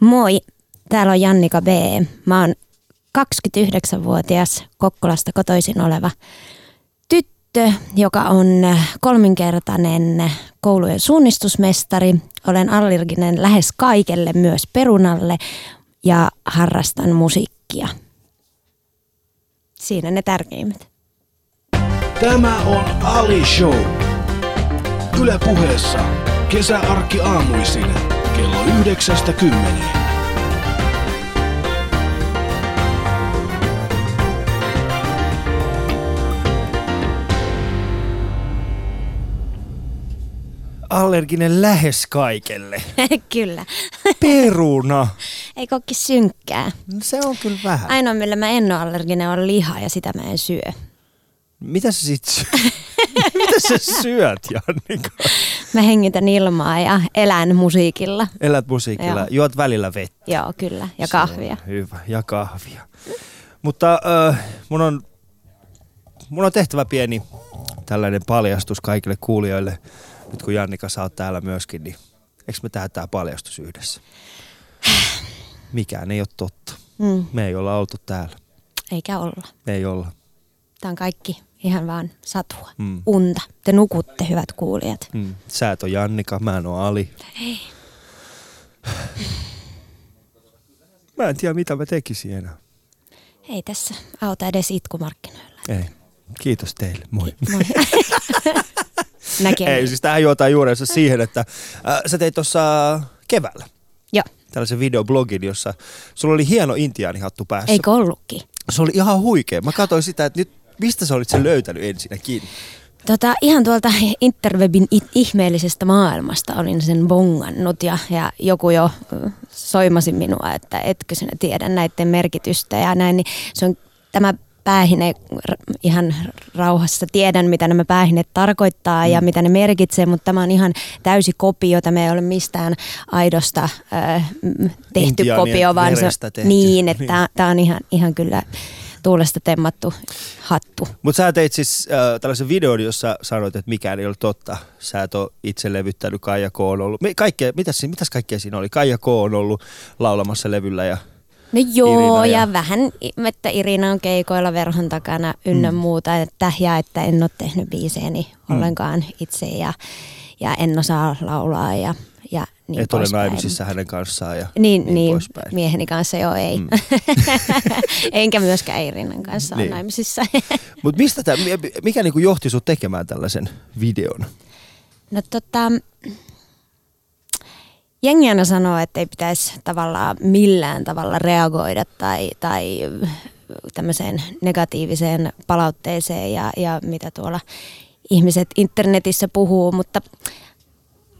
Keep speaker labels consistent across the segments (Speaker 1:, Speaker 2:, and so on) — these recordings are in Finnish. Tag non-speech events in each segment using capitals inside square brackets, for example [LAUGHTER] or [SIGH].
Speaker 1: Moi, täällä on Jannika B. Mä oon 29-vuotias Kokkolasta kotoisin oleva tyttö, joka on kolminkertainen koulujen suunnistusmestari. Olen allerginen lähes kaikelle, myös perunalle ja harrastan musiikkia. Siinä ne tärkeimmät.
Speaker 2: Tämä on Ali Show. Yle puheessa kesäarkki aamuisin kello yhdeksästä kymmeneen.
Speaker 3: allerginen lähes kaikelle. [LAUGHS]
Speaker 1: kyllä.
Speaker 3: Peruna.
Speaker 1: Ei kokki synkkää.
Speaker 3: Se on kyllä vähän.
Speaker 1: Ainoa, millä mä en ole allerginen, on liha ja sitä mä en syö.
Speaker 3: Mitä sä sit syöt? [LAUGHS] Mitä sä syöt, Jannika? [LAUGHS]
Speaker 1: Mä hengitän ilmaa ja elän musiikilla.
Speaker 3: Elät musiikilla.
Speaker 1: Joo.
Speaker 3: Juot välillä vettä.
Speaker 1: Joo, kyllä. Ja kahvia.
Speaker 3: hyvä. Ja kahvia. Mutta äh, mun, on, mun on tehtävä pieni tällainen paljastus kaikille kuulijoille. Nyt kun Jannika sä oot täällä myöskin, niin eikö me tehdä tää paljastus yhdessä? Mikään ei ole totta.
Speaker 1: Mm,
Speaker 3: Me ei olla oltu täällä.
Speaker 1: eikä olla.
Speaker 3: Me ei olla.
Speaker 1: Tämä on kaikki ihan vaan satua.
Speaker 3: Mm.
Speaker 1: Unta. Te nukutte, hyvät kuulijat.
Speaker 3: Mm. Sä et ole Jannika, mä en ole Ali.
Speaker 1: Ei.
Speaker 3: Mä en tiedä mitä mä tekisin enää.
Speaker 1: Ei tässä auta edes itkumarkkinoilla.
Speaker 3: Ei. Kiitos teille. Moi.
Speaker 1: Moi. [LAUGHS] Näkemiin.
Speaker 3: Ei, siis tähän juotaan juurensa siihen, että äh, sä teit tuossa keväällä
Speaker 1: Joo,
Speaker 3: tällaisen videoblogin, jossa sulla oli hieno intiaanihattu päässä.
Speaker 1: eikö ollutkin?
Speaker 3: Se oli ihan huikea. Mä katsoin sitä, että nyt mistä sä olit sen löytänyt ensinnäkin?
Speaker 1: Tota, ihan tuolta interwebin ihmeellisestä maailmasta olin sen bongannut ja, ja joku jo soimasi minua, että etkö sinä tiedä näiden merkitystä ja näin. Niin se on tämä päähine ihan rauhassa. Tiedän, mitä nämä päähineet tarkoittaa ja mitä ne merkitsee, mutta tämä on ihan täysi kopio. Tämä ei ole mistään aidosta m, tehty
Speaker 3: Intiaanien
Speaker 1: kopio, vaan se
Speaker 3: tehty.
Speaker 1: niin, että
Speaker 3: Niin.
Speaker 1: tämä, tämä on ihan, ihan kyllä tuulesta temmattu hattu.
Speaker 3: Mutta sä teit siis äh, tällaisen videon, jossa sanoit, että mikään ei ole totta. Sä et ole itse levyttänyt, Kaija K on ollut. Mi- Kaikkea, mitäs, mitäs kaikkea siinä oli? Kaija K on ollut laulamassa levyllä ja
Speaker 1: No joo,
Speaker 3: Irina
Speaker 1: ja...
Speaker 3: ja-
Speaker 1: ja vähän, että Irina on keikoilla verhon takana ynnä mm. muuta, että, ja että en ole tehnyt biiseeni mm. ollenkaan itse ja, ja en osaa laulaa ja, ja niin
Speaker 3: et ole naimisissa hänen kanssaan ja
Speaker 1: Niin,
Speaker 3: niin,
Speaker 1: niin
Speaker 3: poispäin.
Speaker 1: mieheni kanssa joo ei. Mm. [LAUGHS] Enkä myöskään Irinan kanssa niin. Ole naimisissa. [LAUGHS]
Speaker 3: Mutta mistä tää, mi- mikä niinku johti sut tekemään tällaisen videon?
Speaker 1: No tota, jengi aina sanoo, että ei pitäisi tavallaan millään tavalla reagoida tai, tai tämmöiseen negatiiviseen palautteeseen ja, ja mitä tuolla ihmiset internetissä puhuu, mutta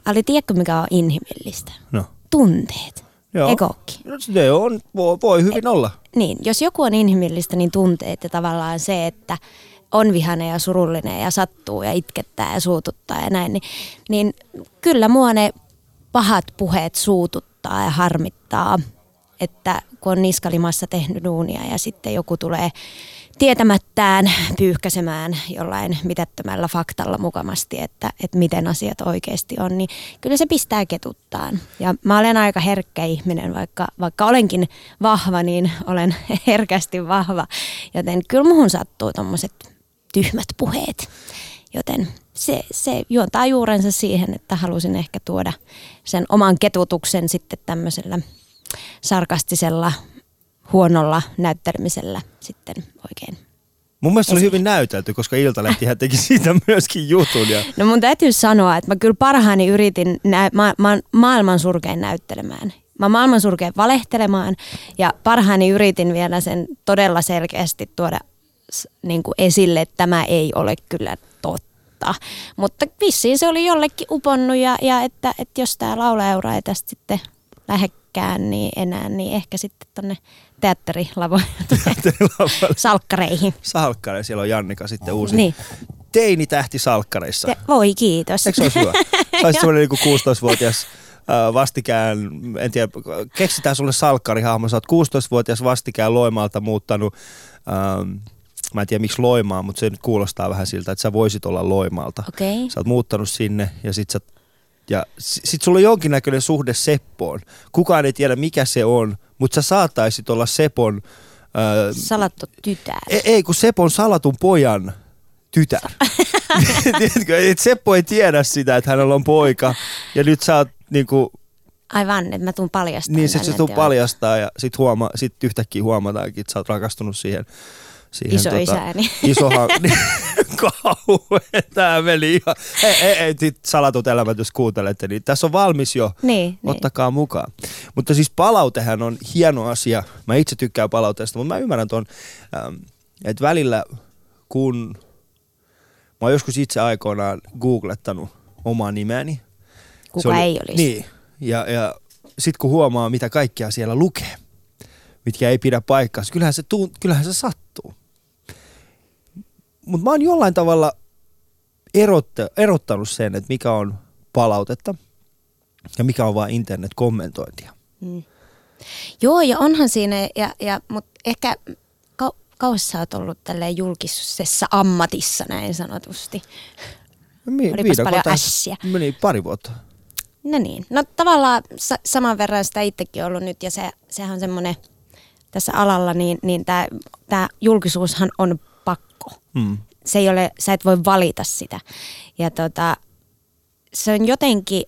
Speaker 1: Ali, tiedätkö mikä on inhimillistä?
Speaker 3: No.
Speaker 1: Tunteet. Ekokki.
Speaker 3: No, ne on, voi, voi hyvin olla.
Speaker 1: Niin, jos joku on inhimillistä, niin tunteet ja tavallaan se, että on vihainen ja surullinen ja sattuu ja itkettää ja suututtaa ja näin, niin, niin kyllä mua ne pahat puheet suututtaa ja harmittaa, että kun on niskalimassa tehnyt duunia ja sitten joku tulee tietämättään pyyhkäsemään jollain mitättömällä faktalla mukamasti, että, että miten asiat oikeasti on, niin kyllä se pistää ketuttaan. Ja mä olen aika herkkä ihminen, vaikka, vaikka olenkin vahva, niin olen [LAUGHS] herkästi vahva. Joten kyllä muhun sattuu tommoset tyhmät puheet. Joten se, se juontaa juurensa siihen, että halusin ehkä tuoda sen oman ketutuksen sitten tämmöisellä sarkastisella, huonolla näyttelemisellä sitten oikein.
Speaker 3: Mun mielestä se oli hyvin näytelty, koska Iltalehtihän teki [LAUGHS] siitä myöskin jutun. Ja,
Speaker 1: No mun täytyy sanoa, että mä kyllä parhaani yritin, nä- mä oon maailman surkein näyttelemään. Mä maailman surkein valehtelemaan ja parhaani yritin vielä sen todella selkeästi tuoda niin kuin esille, että tämä ei ole kyllä totta. Mutta vissiin se oli jollekin uponnut ja, ja että, että jos tämä laulaeura ei tästä sitten lähekkään niin enää, niin ehkä sitten tonne teatterilavoille salkkareihin.
Speaker 3: Salkkare, siellä on Jannika sitten uusi
Speaker 1: Niin.
Speaker 3: teinitähti salkkareissa.
Speaker 1: Te, voi kiitos.
Speaker 3: Eikö se olisi hyvä? [LAUGHS] Semmoinen niin 16-vuotias äh, vastikään, en tiedä, keksitään sulle salkkarihahmo. Sä oot 16-vuotias vastikään Loimaalta muuttanut, ähm, mä en tiedä miksi Loimaa, mutta se nyt kuulostaa vähän siltä, että sä voisit olla Loimaalta.
Speaker 1: Okei.
Speaker 3: Sä oot muuttanut sinne ja sit sä Ja sit sulla on jonkinnäköinen suhde Seppoon. Kukaan ei tiedä mikä se on, mutta sä saattaisit olla Sepon... Öö,
Speaker 1: Salattu tytär.
Speaker 3: ei, ei, kun Sepon salatun pojan tytär. [LAUGHS] Tiedätkö, et Seppo ei tiedä sitä, että hänellä on poika. Ja nyt sä oot niinku,
Speaker 1: Aivan, että mä tuun paljastamaan
Speaker 3: niin sit
Speaker 1: tänne,
Speaker 3: se tuu
Speaker 1: että joo.
Speaker 3: paljastaa ja sit, huoma, sit yhtäkkiä huomataankin, että sä oot rakastunut siihen. Siihen
Speaker 1: Isoisääni. [LAUGHS]
Speaker 3: isohan, [LAUGHS] kauhean, tää meni ihan, ei, ei, ei sit salatut elämät, jos kuuntelette, niin tässä on valmis jo,
Speaker 1: Niin, niin.
Speaker 3: ottakaa mukaan. Mutta siis palautehan on hieno asia, mä itse tykkään palautteesta, mutta mä ymmärrän ton, ähm, että välillä kun mä oon joskus itse aikoinaan googlettanut omaa nimeäni,
Speaker 1: Kuka
Speaker 3: se
Speaker 1: ei olisi.
Speaker 3: Niin, ja, ja sitten kun huomaa, mitä kaikkea siellä lukee, mitkä ei pidä paikkaansa, kyllähän se, kyllähän se sattuu. Mutta mä oon jollain tavalla erotte, erottanut sen, että mikä on palautetta ja mikä on vain internet-kommentointia.
Speaker 1: Mm. Joo, ja onhan siinä, ja, ja, mutta ehkä kau, kauas sä oot ollut tälleen julkisessa ammatissa näin sanotusti.
Speaker 3: Mi-
Speaker 1: Olipas paljon ässiä.
Speaker 3: Meni pari vuotta.
Speaker 1: No niin, no tavallaan sa- saman verran sitä itsekin ollut nyt, ja se, sehän on semmoinen tässä alalla, niin, niin tämä julkisuushan on pakko.
Speaker 3: Mm.
Speaker 1: se ei ole, sä et voi valita sitä. Ja tota, se on jotenkin,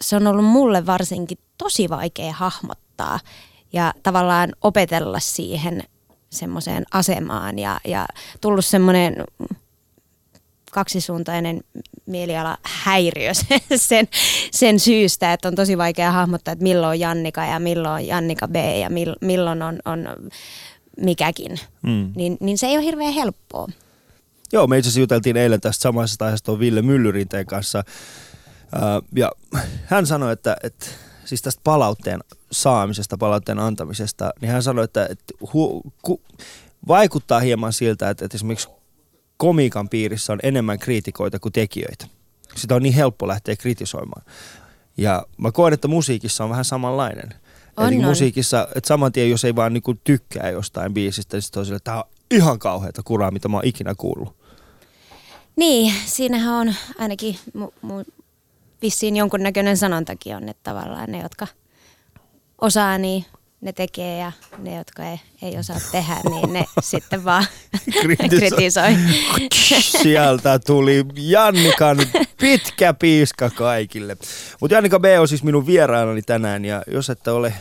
Speaker 1: se on ollut mulle varsinkin tosi vaikea hahmottaa ja tavallaan opetella siihen semmoiseen asemaan ja, ja tullut semmoinen kaksisuuntainen mieliala häiriö sen, [LAUGHS] sen, sen syystä, että on tosi vaikea hahmottaa, että milloin on Jannika ja milloin on Jannika B ja mil, milloin on, on mikäkin.
Speaker 3: Mm.
Speaker 1: Niin, niin se ei ole hirveän helppoa.
Speaker 3: Joo, me itse asiassa juteltiin eilen tästä samasta aiheesta Ville Myllyrinteen kanssa. Ja hän sanoi, että, että siis tästä palautteen saamisesta, palautteen antamisesta, niin hän sanoi, että, että hu, ku, vaikuttaa hieman siltä, että, että esimerkiksi komiikan piirissä on enemmän kriitikoita kuin tekijöitä. Sitä on niin helppo lähteä kritisoimaan. Ja mä koen, että musiikissa on vähän samanlainen.
Speaker 1: On,
Speaker 3: Eli
Speaker 1: on.
Speaker 3: musiikissa, että saman tien, jos ei vaan niinku tykkää jostain biisistä, niin sitten on sille, että tämä on ihan kauheata kuraa, mitä mä oon ikinä kuullut.
Speaker 1: Niin, siinähän on ainakin mu, mu, vissiin jonkunnäköinen sanontakin on, että tavallaan ne, jotka osaa, niin ne tekee ja ne, jotka ei, ei osaa tehdä, niin ne [LAUGHS] sitten vaan
Speaker 3: Kritisoi. [LAUGHS] Sieltä tuli Jannikan pitkä piiska kaikille. Mutta Jannika B on siis minun vieraanani tänään ja jos ette ole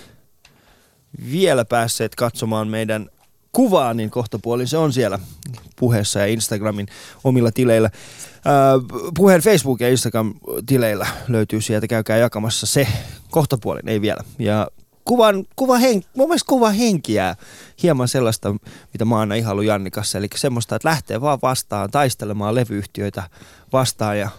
Speaker 3: vielä päässeet katsomaan meidän kuvaa, niin kohtapuolin se on siellä puheessa ja Instagramin omilla tileillä. Puheen Facebook- ja Instagram-tileillä löytyy sieltä, käykää jakamassa se kohtapuolin, ei vielä. Ja kuvan, kuva hen, mun mielestä kuva henkiä hieman sellaista, mitä mä aina ihailu Jannikassa, eli semmoista, että lähtee vaan vastaan taistelemaan levyyhtiöitä vastaan ja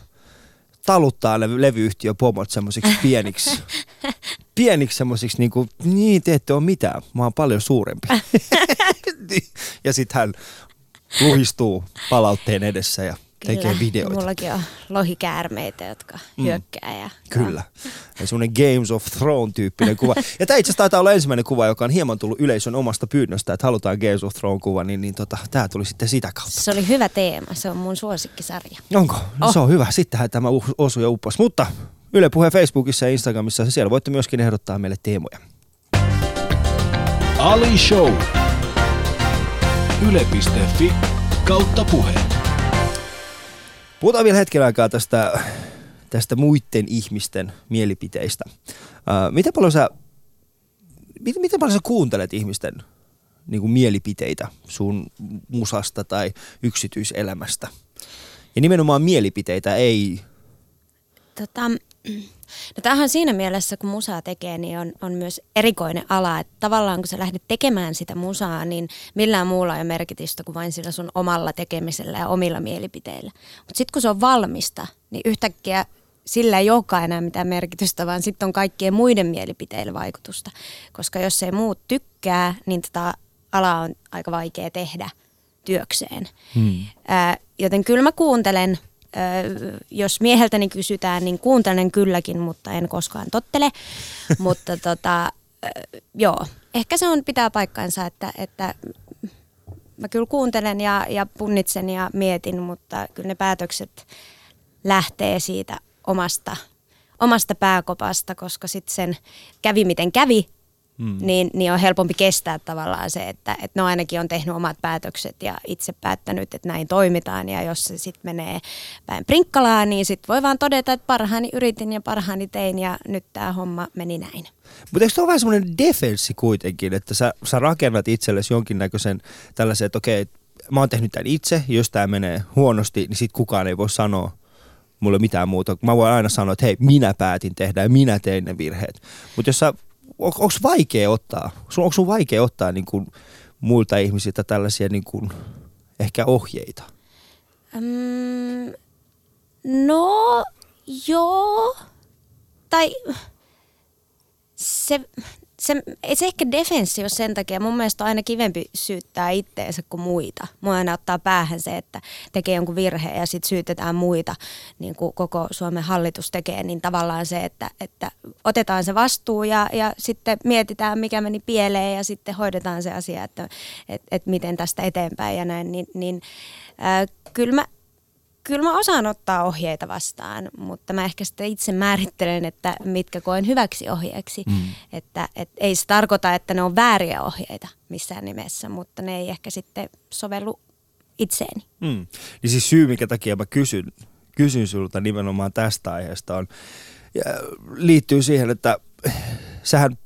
Speaker 3: taluttaa ne levyyhtiöpomot semmoisiksi pieniksi, [LAUGHS] pieniksi semmoisiksi niin kuin, niin te ette ole mitään, mä oon paljon suurempi. [LAUGHS] [LAUGHS] ja sitten hän luhistuu palautteen edessä ja tekee videoita.
Speaker 1: Mullakin on lohikäärmeitä, jotka
Speaker 3: Mm.
Speaker 1: hyökkää. Ja,
Speaker 3: Kyllä. Ja semmoinen Games of Throne-tyyppinen kuva. Ja tämä itse asiassa taitaa olla ensimmäinen kuva, joka on hieman tullut yleisön omasta pyynnöstä, että halutaan Games of Throne-kuva, niin, niin tota, tämä tuli sitten sitä kautta.
Speaker 1: Se oli hyvä teema, se on mun suosikkisarja.
Speaker 3: Onko? No
Speaker 1: Oh.
Speaker 3: se on hyvä. Sittenhän tämä osui ja upposi. Mutta Yle Puhe Facebookissa ja Instagramissa, siellä voitte myöskin ehdottaa meille teemoja.
Speaker 2: Ali Show. Yle.fi kautta puhe.
Speaker 3: Puhutaan vielä hetken aikaa tästä, tästä muiden ihmisten mielipiteistä. Uh, miten, paljon sä, miten, miten paljon sä kuuntelet ihmisten niin kuin mielipiteitä sun musasta tai yksityiselämästä? Ja nimenomaan mielipiteitä, ei...
Speaker 1: Tota, no tämähän siinä mielessä, kun musaa tekee, niin on, on myös erikoinen ala. Että tavallaan kun sä lähdet tekemään sitä musaa, niin millään muulla ei ole merkitystä kuin vain sillä sun omalla tekemisellä ja omilla mielipiteillä. Mutta sitten kun se on valmista, niin yhtäkkiä sillä ei olekaan enää mitään merkitystä, vaan sitten on kaikkien muiden mielipiteillä vaikutusta. Koska jos ei muut tykkää, niin tätä alaa on aika vaikea tehdä työkseen.
Speaker 3: Hmm.
Speaker 1: Ää, joten kyllä mä kuuntelen, jos mieheltäni kysytään, niin kuuntelen kylläkin, mutta en koskaan tottele. [LAUGHS] mutta tota, joo, ehkä se on pitää paikkansa, että, että mä kyllä kuuntelen ja, ja punnitsen ja mietin, mutta kyllä ne päätökset lähtee siitä omasta, omasta pääkopasta, koska sitten sen kävi miten kävi, mm. niin, niin on helpompi kestää tavallaan se, että, että no ainakin on tehnyt omat päätökset ja itse päättänyt, että näin toimitaan. Ja jos se sitten menee päin prinkkalaa, niin sitten voi vaan todeta, että parhaani yritin ja parhaani tein ja nyt tämä homma meni näin.
Speaker 3: Mutta eikö se ole vähän semmoinen defenssi kuitenkin, että sä, sä rakennat itsellesi jonkinnäköisen tällaisen, että okei, mä oon tehnyt tämän itse, jos tämä menee huonosti, niin sitten kukaan ei voi sanoa mulle mitään muuta. Mä voin aina sanoa, että hei, minä päätin tehdä ja minä tein ne virheet. Mutta jos sä on, onko vaikea ottaa, onko sun vaikea ottaa niin kuin muilta ihmisiltä tällaisia niin kuin, ehkä ohjeita?
Speaker 1: Mm, no, joo. Tai se, se, se ehkä defenssi ole sen takia. Mun mielestä on aina kivempi syyttää itteensä kuin muita. Mua aina ottaa päähän se, että tekee jonkun virheen ja sitten syytetään muita, niin kuin koko Suomen hallitus tekee. Niin tavallaan se, että, että otetaan se vastuu ja, ja sitten mietitään, mikä meni pieleen ja sitten hoidetaan se asia, että, että, että miten tästä eteenpäin ja näin. Niin, niin äh, kyllä mä kyllä mä osaan ottaa ohjeita vastaan, mutta mä ehkä sitten itse määrittelen, että mitkä koen hyväksi ohjeeksi. Mm. Että et ei se tarkoita, että ne on vääriä ohjeita missään nimessä, mutta ne ei ehkä sitten sovellu itseeni.
Speaker 3: Mm. Niin siis syy, minkä takia mä kysyn, kysyn sulta nimenomaan tästä aiheesta on, ja liittyy siihen, että sähän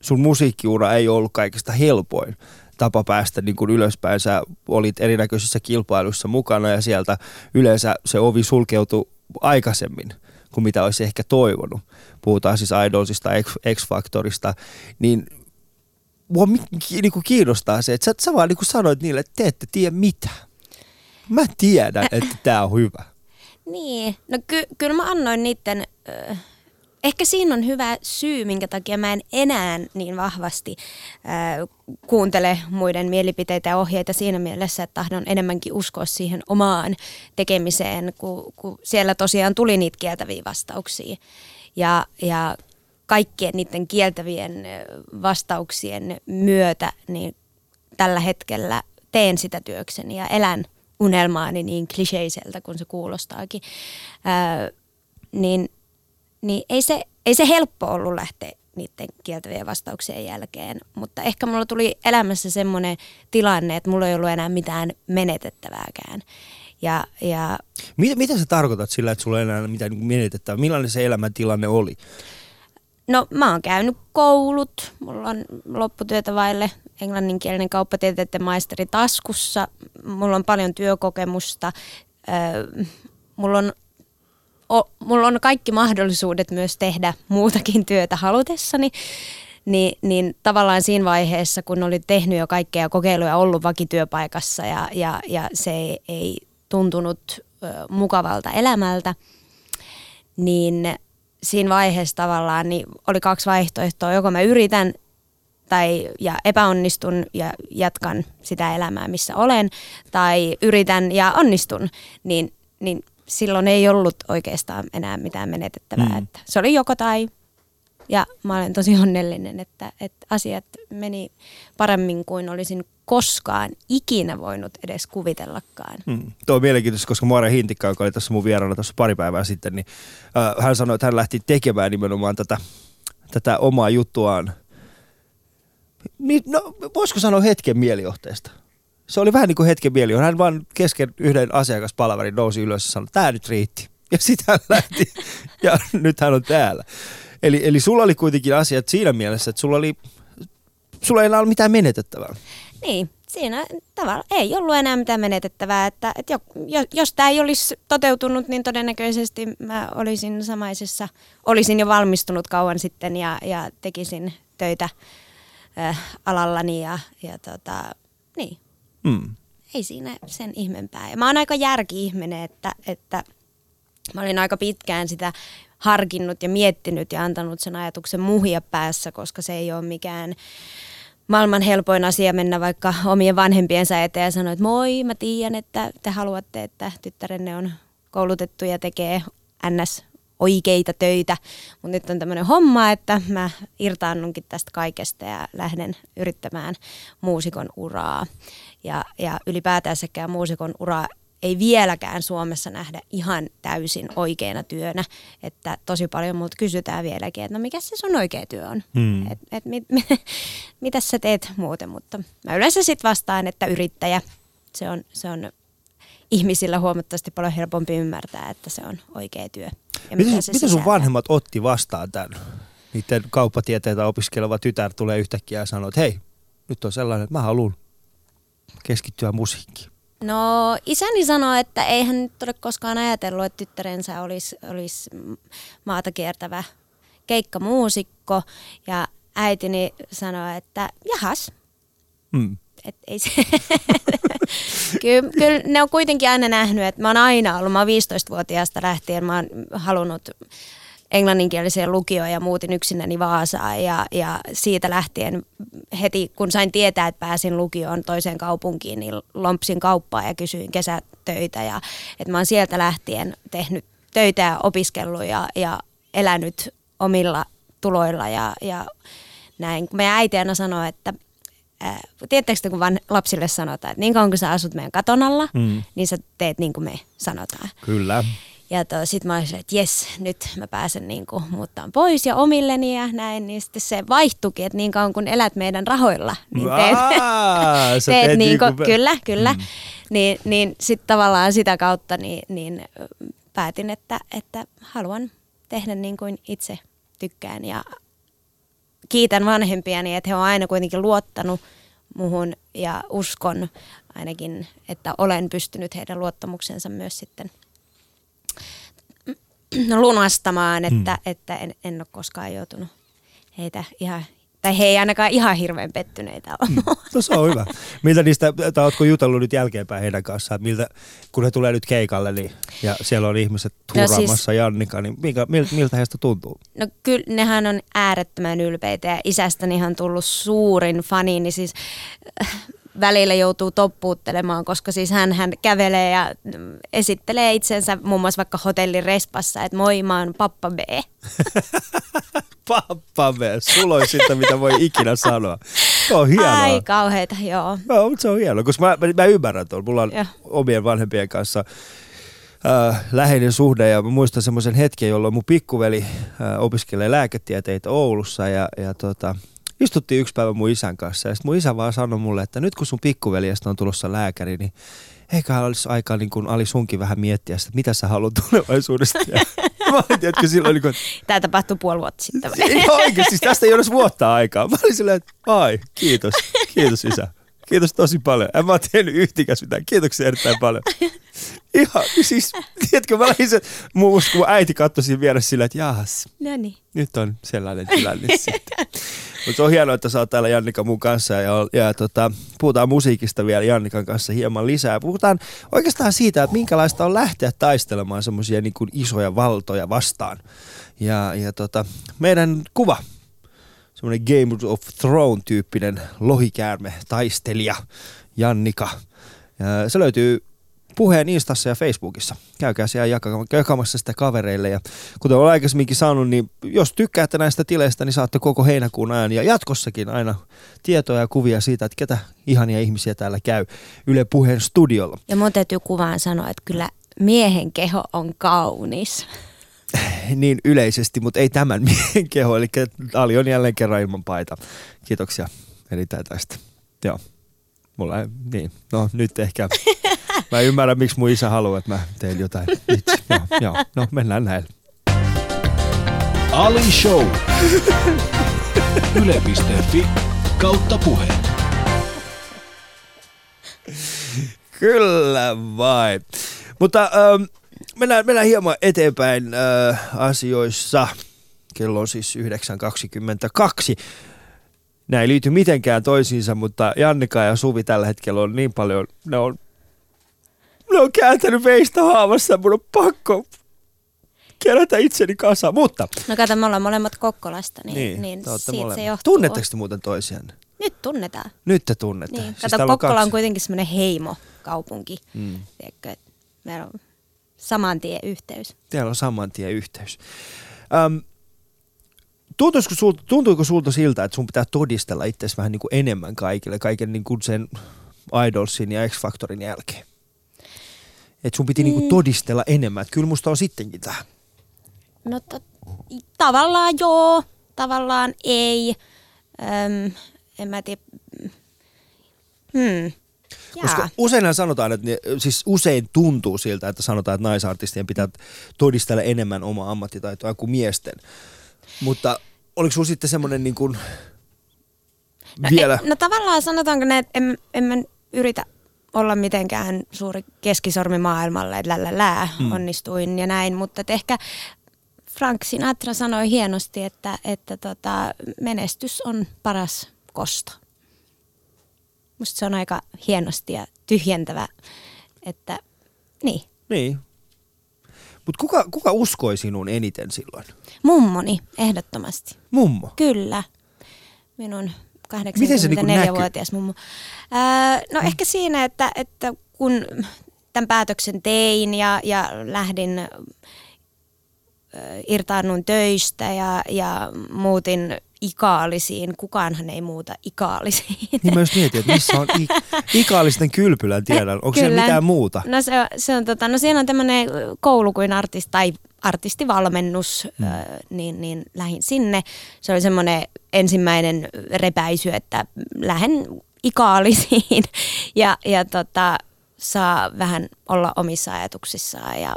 Speaker 3: sun musiikkiura ei ollut kaikista helpoin tapa päästä niin kuin ylöspäin. Sä olit erinäköisissä kilpailuissa mukana ja sieltä yleensä se ovi sulkeutui aikaisemmin kuin mitä olisi ehkä toivonut. Puhutaan siis Idolsista, X-Factorista, niin mua niin kuin kiinnostaa se, että sä, sä vaan niin kuin sanoit niille, että te ette tiedä mitä. Mä tiedän, että tämä on hyvä.
Speaker 1: Niin, no ky- kyllä mä annoin niiden... Äh ehkä siinä on hyvä syy, minkä takia mä en enää niin vahvasti äh, kuuntele muiden mielipiteitä ja ohjeita siinä mielessä, että tahdon enemmänkin uskoa siihen omaan tekemiseen, kun, kun siellä tosiaan tuli niitä kieltäviä vastauksia. Ja, ja kaikkien niiden kieltävien vastauksien myötä niin tällä hetkellä teen sitä työkseni ja elän unelmaani niin kliseiseltä kuin se kuulostaakin. Ää, niin niin ei se, ei se helppo ollut lähteä niiden kieltävien vastauksien jälkeen, mutta ehkä mulla tuli elämässä semmoinen tilanne, että mulla ei ollut enää mitään menetettävääkään. Ja, ja
Speaker 3: mitä, mitä sä tarkoitat sillä, että sulla ei enää mitään menetettävää? Millainen se elämäntilanne oli?
Speaker 1: No mä oon käynyt koulut, mulla on lopputyötä vaille englanninkielinen kauppatieteiden maisteri taskussa, mulla on paljon työkokemusta, öö, mulla on o, mulla on kaikki mahdollisuudet myös tehdä muutakin työtä halutessani, niin, niin tavallaan siinä vaiheessa, kun olin tehnyt jo kaikkea kokeiluja, ollut vakityöpaikassa ja, ja, ja se ei, ei tuntunut ö, mukavalta elämältä, niin siinä vaiheessa tavallaan niin oli kaksi vaihtoehtoa. Joko mä yritän tai ja epäonnistun ja jatkan sitä elämää, missä olen, tai yritän ja onnistun, niin, niin silloin ei ollut oikeastaan enää mitään menetettävää. Mm. Että se oli joko tai. Ja mä olen tosi onnellinen, että, että asiat meni paremmin kuin olisin koskaan ikinä voinut edes kuvitellakaan. Mm.
Speaker 3: Tuo on mielenkiintoista, koska Moira Hintikka, joka oli tässä mun vieraana tuossa pari päivää sitten, niin äh, hän sanoi, että hän lähti tekemään nimenomaan tätä, tätä omaa juttuaan. No, voisiko sanoa hetken mielijohteesta? Se oli vähän niin kuin hetken mieli. Hän vaan kesken yhden asiakaspalverin nousi ylös ja sanoi, tämä nyt riitti. Ja [LAUGHS] hän lähti ja [LAUGHS] nyt hän on täällä. Eli, eli sulla oli kuitenkin asiat siinä mielessä, että sulla, oli, sulla ei ollut mitään menetettävää.
Speaker 1: Niin, siinä tavalla ei ollut enää mitään menetettävää. Että, että jos, jos tämä ei olisi toteutunut, niin todennäköisesti mä olisin samaisessa, olisin jo valmistunut kauan sitten ja, ja tekisin töitä äh, alallani ja, ja tota, niin, Mm. Ei siinä sen ihmeempää. Ja mä oon aika järki-ihminen, että, että mä olin aika pitkään sitä harkinnut ja miettinyt ja antanut sen ajatuksen muhia päässä, koska se ei ole mikään maailman helpoin asia mennä vaikka omien vanhempiensa eteen ja sanoa, että moi, mä tiedän, että te haluatte, että tyttärenne on koulutettu ja tekee ns oikeita töitä, mutta nyt on tämmöinen homma, että mä irtaannunkin tästä kaikesta ja lähden yrittämään muusikon uraa. Ja, ja ylipäätänsäkään muusikon ura ei vieläkään Suomessa nähdä ihan täysin oikeana työnä. Että tosi paljon multa kysytään vieläkin, että no mikä se sun oikea työ on?
Speaker 3: Hmm.
Speaker 1: Et, et mit, [LAUGHS] mit, mitä sä teet muuten? Mutta mä yleensä sitten vastaan, että yrittäjä. Se on, se on ihmisillä huomattavasti paljon helpompi ymmärtää, että se on oikea työ. Ja
Speaker 3: Miten,
Speaker 1: mitä se
Speaker 3: miten sun vanhemmat otti vastaan tämän? Niiden kauppatieteitä opiskeleva tytär tulee yhtäkkiä ja sanoo, että hei, nyt on sellainen, että mä haluan keskittyä musiikkiin.
Speaker 1: No isäni sanoi, että ei hän nyt ole koskaan ajatellut, että tyttärensä olisi, olisi maata kiertävä keikkamuusikko. Ja äitini sanoi, että jahas,
Speaker 3: Mm.
Speaker 1: Et ei se. [LAUGHS] kyllä, kyllä ne on kuitenkin aina nähnyt, että mä oon aina ollut, mä oon 15-vuotiaasta lähtien, mä oon halunnut englanninkieliseen lukioon ja muutin yksinäni Vaasaan ja, ja siitä lähtien heti kun sain tietää, että pääsin lukioon toiseen kaupunkiin, niin lompsin kauppaa ja kysyin kesätöitä ja että mä oon sieltä lähtien tehnyt töitä ja opiskellut ja, ja elänyt omilla tuloilla ja, ja näin. Meidän äiti aina sanoi, että ää, tiedättekö te, kun vaan lapsille sanotaan, että niin kauan kun sä asut meidän katon alla,
Speaker 3: Mm.
Speaker 1: niin sä teet niin kuin me sanotaan.
Speaker 3: Kyllä.
Speaker 1: Ja to, sit mä olisin, että jes, nyt mä pääsen niin kuin muuttaan pois ja omilleni ja näin, niin sitten se vaihtuikin, että niin kauan kun elät meidän rahoilla, niin teet,
Speaker 3: Aa,
Speaker 1: teet
Speaker 3: teet
Speaker 1: niin kuin,
Speaker 3: niinku-
Speaker 1: kyllä, kyllä. Mm. Niin, niin sitten tavallaan sitä kautta niin, niin päätin, että, että haluan tehdä niin kuin itse tykkään ja kiitän vanhempiani, että he on aina kuitenkin luottanut muhun ja uskon ainakin, että olen pystynyt heidän luottamuksensa myös sitten [CLEARS THROAT] lunastamaan, että, mm. että en, en ole koskaan joutunut heitä ihan, tai he ei ainakaan ihan hirveän pettyneitä ole. Mm.
Speaker 3: No se on hyvä. Miltä niistä, tai ootko jutellut nyt jälkeenpäin heidän kanssaan, miltä, kun he tulee nyt keikalle niin, ja siellä on ihmiset
Speaker 1: No
Speaker 3: hurraamassa
Speaker 1: siis-
Speaker 3: Jannika, niin miltä, miltä, miltä heistä tuntuu?
Speaker 1: No kyllä, nehän on äärettömän ylpeitä ja isästäni on tullut suurin fani, niin siis välillä joutuu toppuuttelemaan, koska siis hän, hän kävelee ja mm, esittelee itsensä muun muassa vaikka hotellin respassa, että moi mä oon pappa B. [LAUGHS]
Speaker 3: Pappa me, suloisinta mitä voi ikinä sanoa. Se on hienoa.
Speaker 1: Ai kauheita, joo.
Speaker 3: Joo, mutta se on hienoa, koska mä, mä, mä ymmärrän tuon. Mulla on
Speaker 1: Joo.
Speaker 3: omien vanhempien kanssa äh, läheinen suhde ja mä muistan semmoisen hetken, jolloin mun pikkuveli äh, opiskelee lääketieteitä Oulussa ja, ja tota, istuttiin yksi päivä mun isän kanssa ja sit mun isä vaan sanoi mulle, että nyt kun sun pikkuveljestä on tulossa lääkäri, niin eiköhän olisi aikaa niin kuin Ali sunkin vähän miettiä sitä, että mitä sä haluat tulevaisuudesta. Ja mä olin, tiedätkö, silloin niin kuin,
Speaker 1: Tämä tapahtui puoli vuotta sitten.
Speaker 3: ei oikeasti, siis tästä ei ole vuotta aikaa. Mä olin silleen, että ai, kiitos, kiitos isä. Kiitos tosi paljon. En mä oon tehnyt yhtikäs mitään. Kiitoksia erittäin paljon. Ihan, siis, tiedätkö, mä olin se, muun muassa kun mun äiti katsoi siinä vieressä silleen, että jahas,
Speaker 1: No niin.
Speaker 3: nyt on sellainen tilanne [LAUGHS] sitten. Mutta se on hienoa, että sä oot täällä Jannika mun kanssa ja, ja tota, puhutaan musiikista vielä Jannikan kanssa hieman lisää. Puhutaan oikeastaan siitä, että minkälaista on lähteä taistelemaan semmoisia niin isoja valtoja vastaan. Ja, ja tota, meidän kuva, semmoinen Game of Throne-tyyppinen lohikäärme, taistelija Jannika. Ja se löytyy puheen Instassa ja Facebookissa. Käykää siellä jakama- jakamassa sitä kavereille. Ja kuten olen aikaisemminkin sanonut, niin jos tykkäätte näistä tileistä, niin saatte koko heinäkuun ajan ja jatkossakin aina tietoja ja kuvia siitä, että ketä ihania ihmisiä täällä käy Yle Puheen studiolla.
Speaker 1: Ja mun täytyy kuvaan sanoa, että kyllä miehen keho on kaunis. [LAUGHS]
Speaker 3: Niin yleisesti, mutta ei tämän [LAUGHS] miehen keho. Eli Ali on jälleen kerran ilman paita. Kiitoksia erittäin tästä. Joo. Mulla ei, niin. No nyt ehkä. [LAUGHS] Mä ymmärrän, miksi mun isä haluaa, että mä teen jotain. Itse. Joo, joo. No mennään näillä.
Speaker 2: Ali Show. Yle.fi kautta puhe.
Speaker 3: Kyllä vain. Mutta ähm, mennään, mennään hieman eteenpäin äh, asioissa. Kello on siis 9.22. Nämä ei liity mitenkään toisiinsa, mutta Jannika ja Suvi tällä hetkellä on niin paljon, ne on, ne on kääntänyt veistä haavassa, mun on pakko kerätä itseni kasaan. Mutta,
Speaker 1: No kato, me ollaan molemmat Kokkolasta, niin,
Speaker 3: niin,
Speaker 1: niin, siitä se
Speaker 3: molemmat.
Speaker 1: johtuu.
Speaker 3: Tunnetteko te muuten toisianne?
Speaker 1: Nyt tunnetaan.
Speaker 3: Nyt te tunnette.
Speaker 1: Niin.
Speaker 3: Siis
Speaker 1: Kato,
Speaker 3: on
Speaker 1: Kokkola on
Speaker 3: kaksi.
Speaker 1: kuitenkin semmoinen heimokaupunki.
Speaker 3: Mm.
Speaker 1: Tiedätkö, että meillä on saman tien yhteys.
Speaker 3: Teillä on saman tien yhteys. Öm, tuntuisiko sulta, tuntuiko sulta siltä, että sun pitää todistella itsesi vähän niin kuin enemmän kaikille, kaiken niin kuin sen Idolsin ja X-Factorin jälkeen? Että sun piti niinku todistella enemmän. Että kyllä musta on sittenkin tähän.
Speaker 1: No to, tavallaan joo, tavallaan ei. Öm, en mä tiedä. Hmm.
Speaker 3: Koska useinhan sanotaan, että ne, siis usein tuntuu siltä, että sanotaan, että naisartistien pitää todistella enemmän omaa ammattitaitoa kuin miesten. Mutta oliko sinulla sitten semmoinen niin kuin
Speaker 1: no,
Speaker 3: vielä...
Speaker 1: E, no tavallaan sanotaanko ne, että en, en mä yritä olla mitenkään suuri keskisormi maailmalle, että lällä lää, hmm. onnistuin ja näin, mutta ehkä Frank Sinatra sanoi hienosti, että, että tota, menestys on paras kosto. Musta se on aika hienosti ja tyhjentävä, että niin.
Speaker 3: Niin. Mutta kuka, kuka uskoi sinun eniten silloin?
Speaker 1: Mummoni, ehdottomasti.
Speaker 3: Mummo?
Speaker 1: Kyllä. Minun 84-vuotias niin mummo. Öö, no ehkä siinä, että, että kun tämän päätöksen tein ja, ja lähdin irtaannun töistä ja, ja muutin ikaalisiin. Kukaanhan ei muuta ikaalisiin.
Speaker 3: Niin mä just mietin, että missä on i- ikaalisten kylpylän tiedän. Onko Kyllä. se mitään muuta?
Speaker 1: No, se, se on, tota, no siinä on tämmöinen koulu kuin artisti tai artistivalmennus, hmm. ö, niin, niin lähin sinne. Se oli semmoinen ensimmäinen repäisy, että lähden ikaalisiin [LAUGHS] ja, ja tota, saa vähän olla omissa ajatuksissaan ja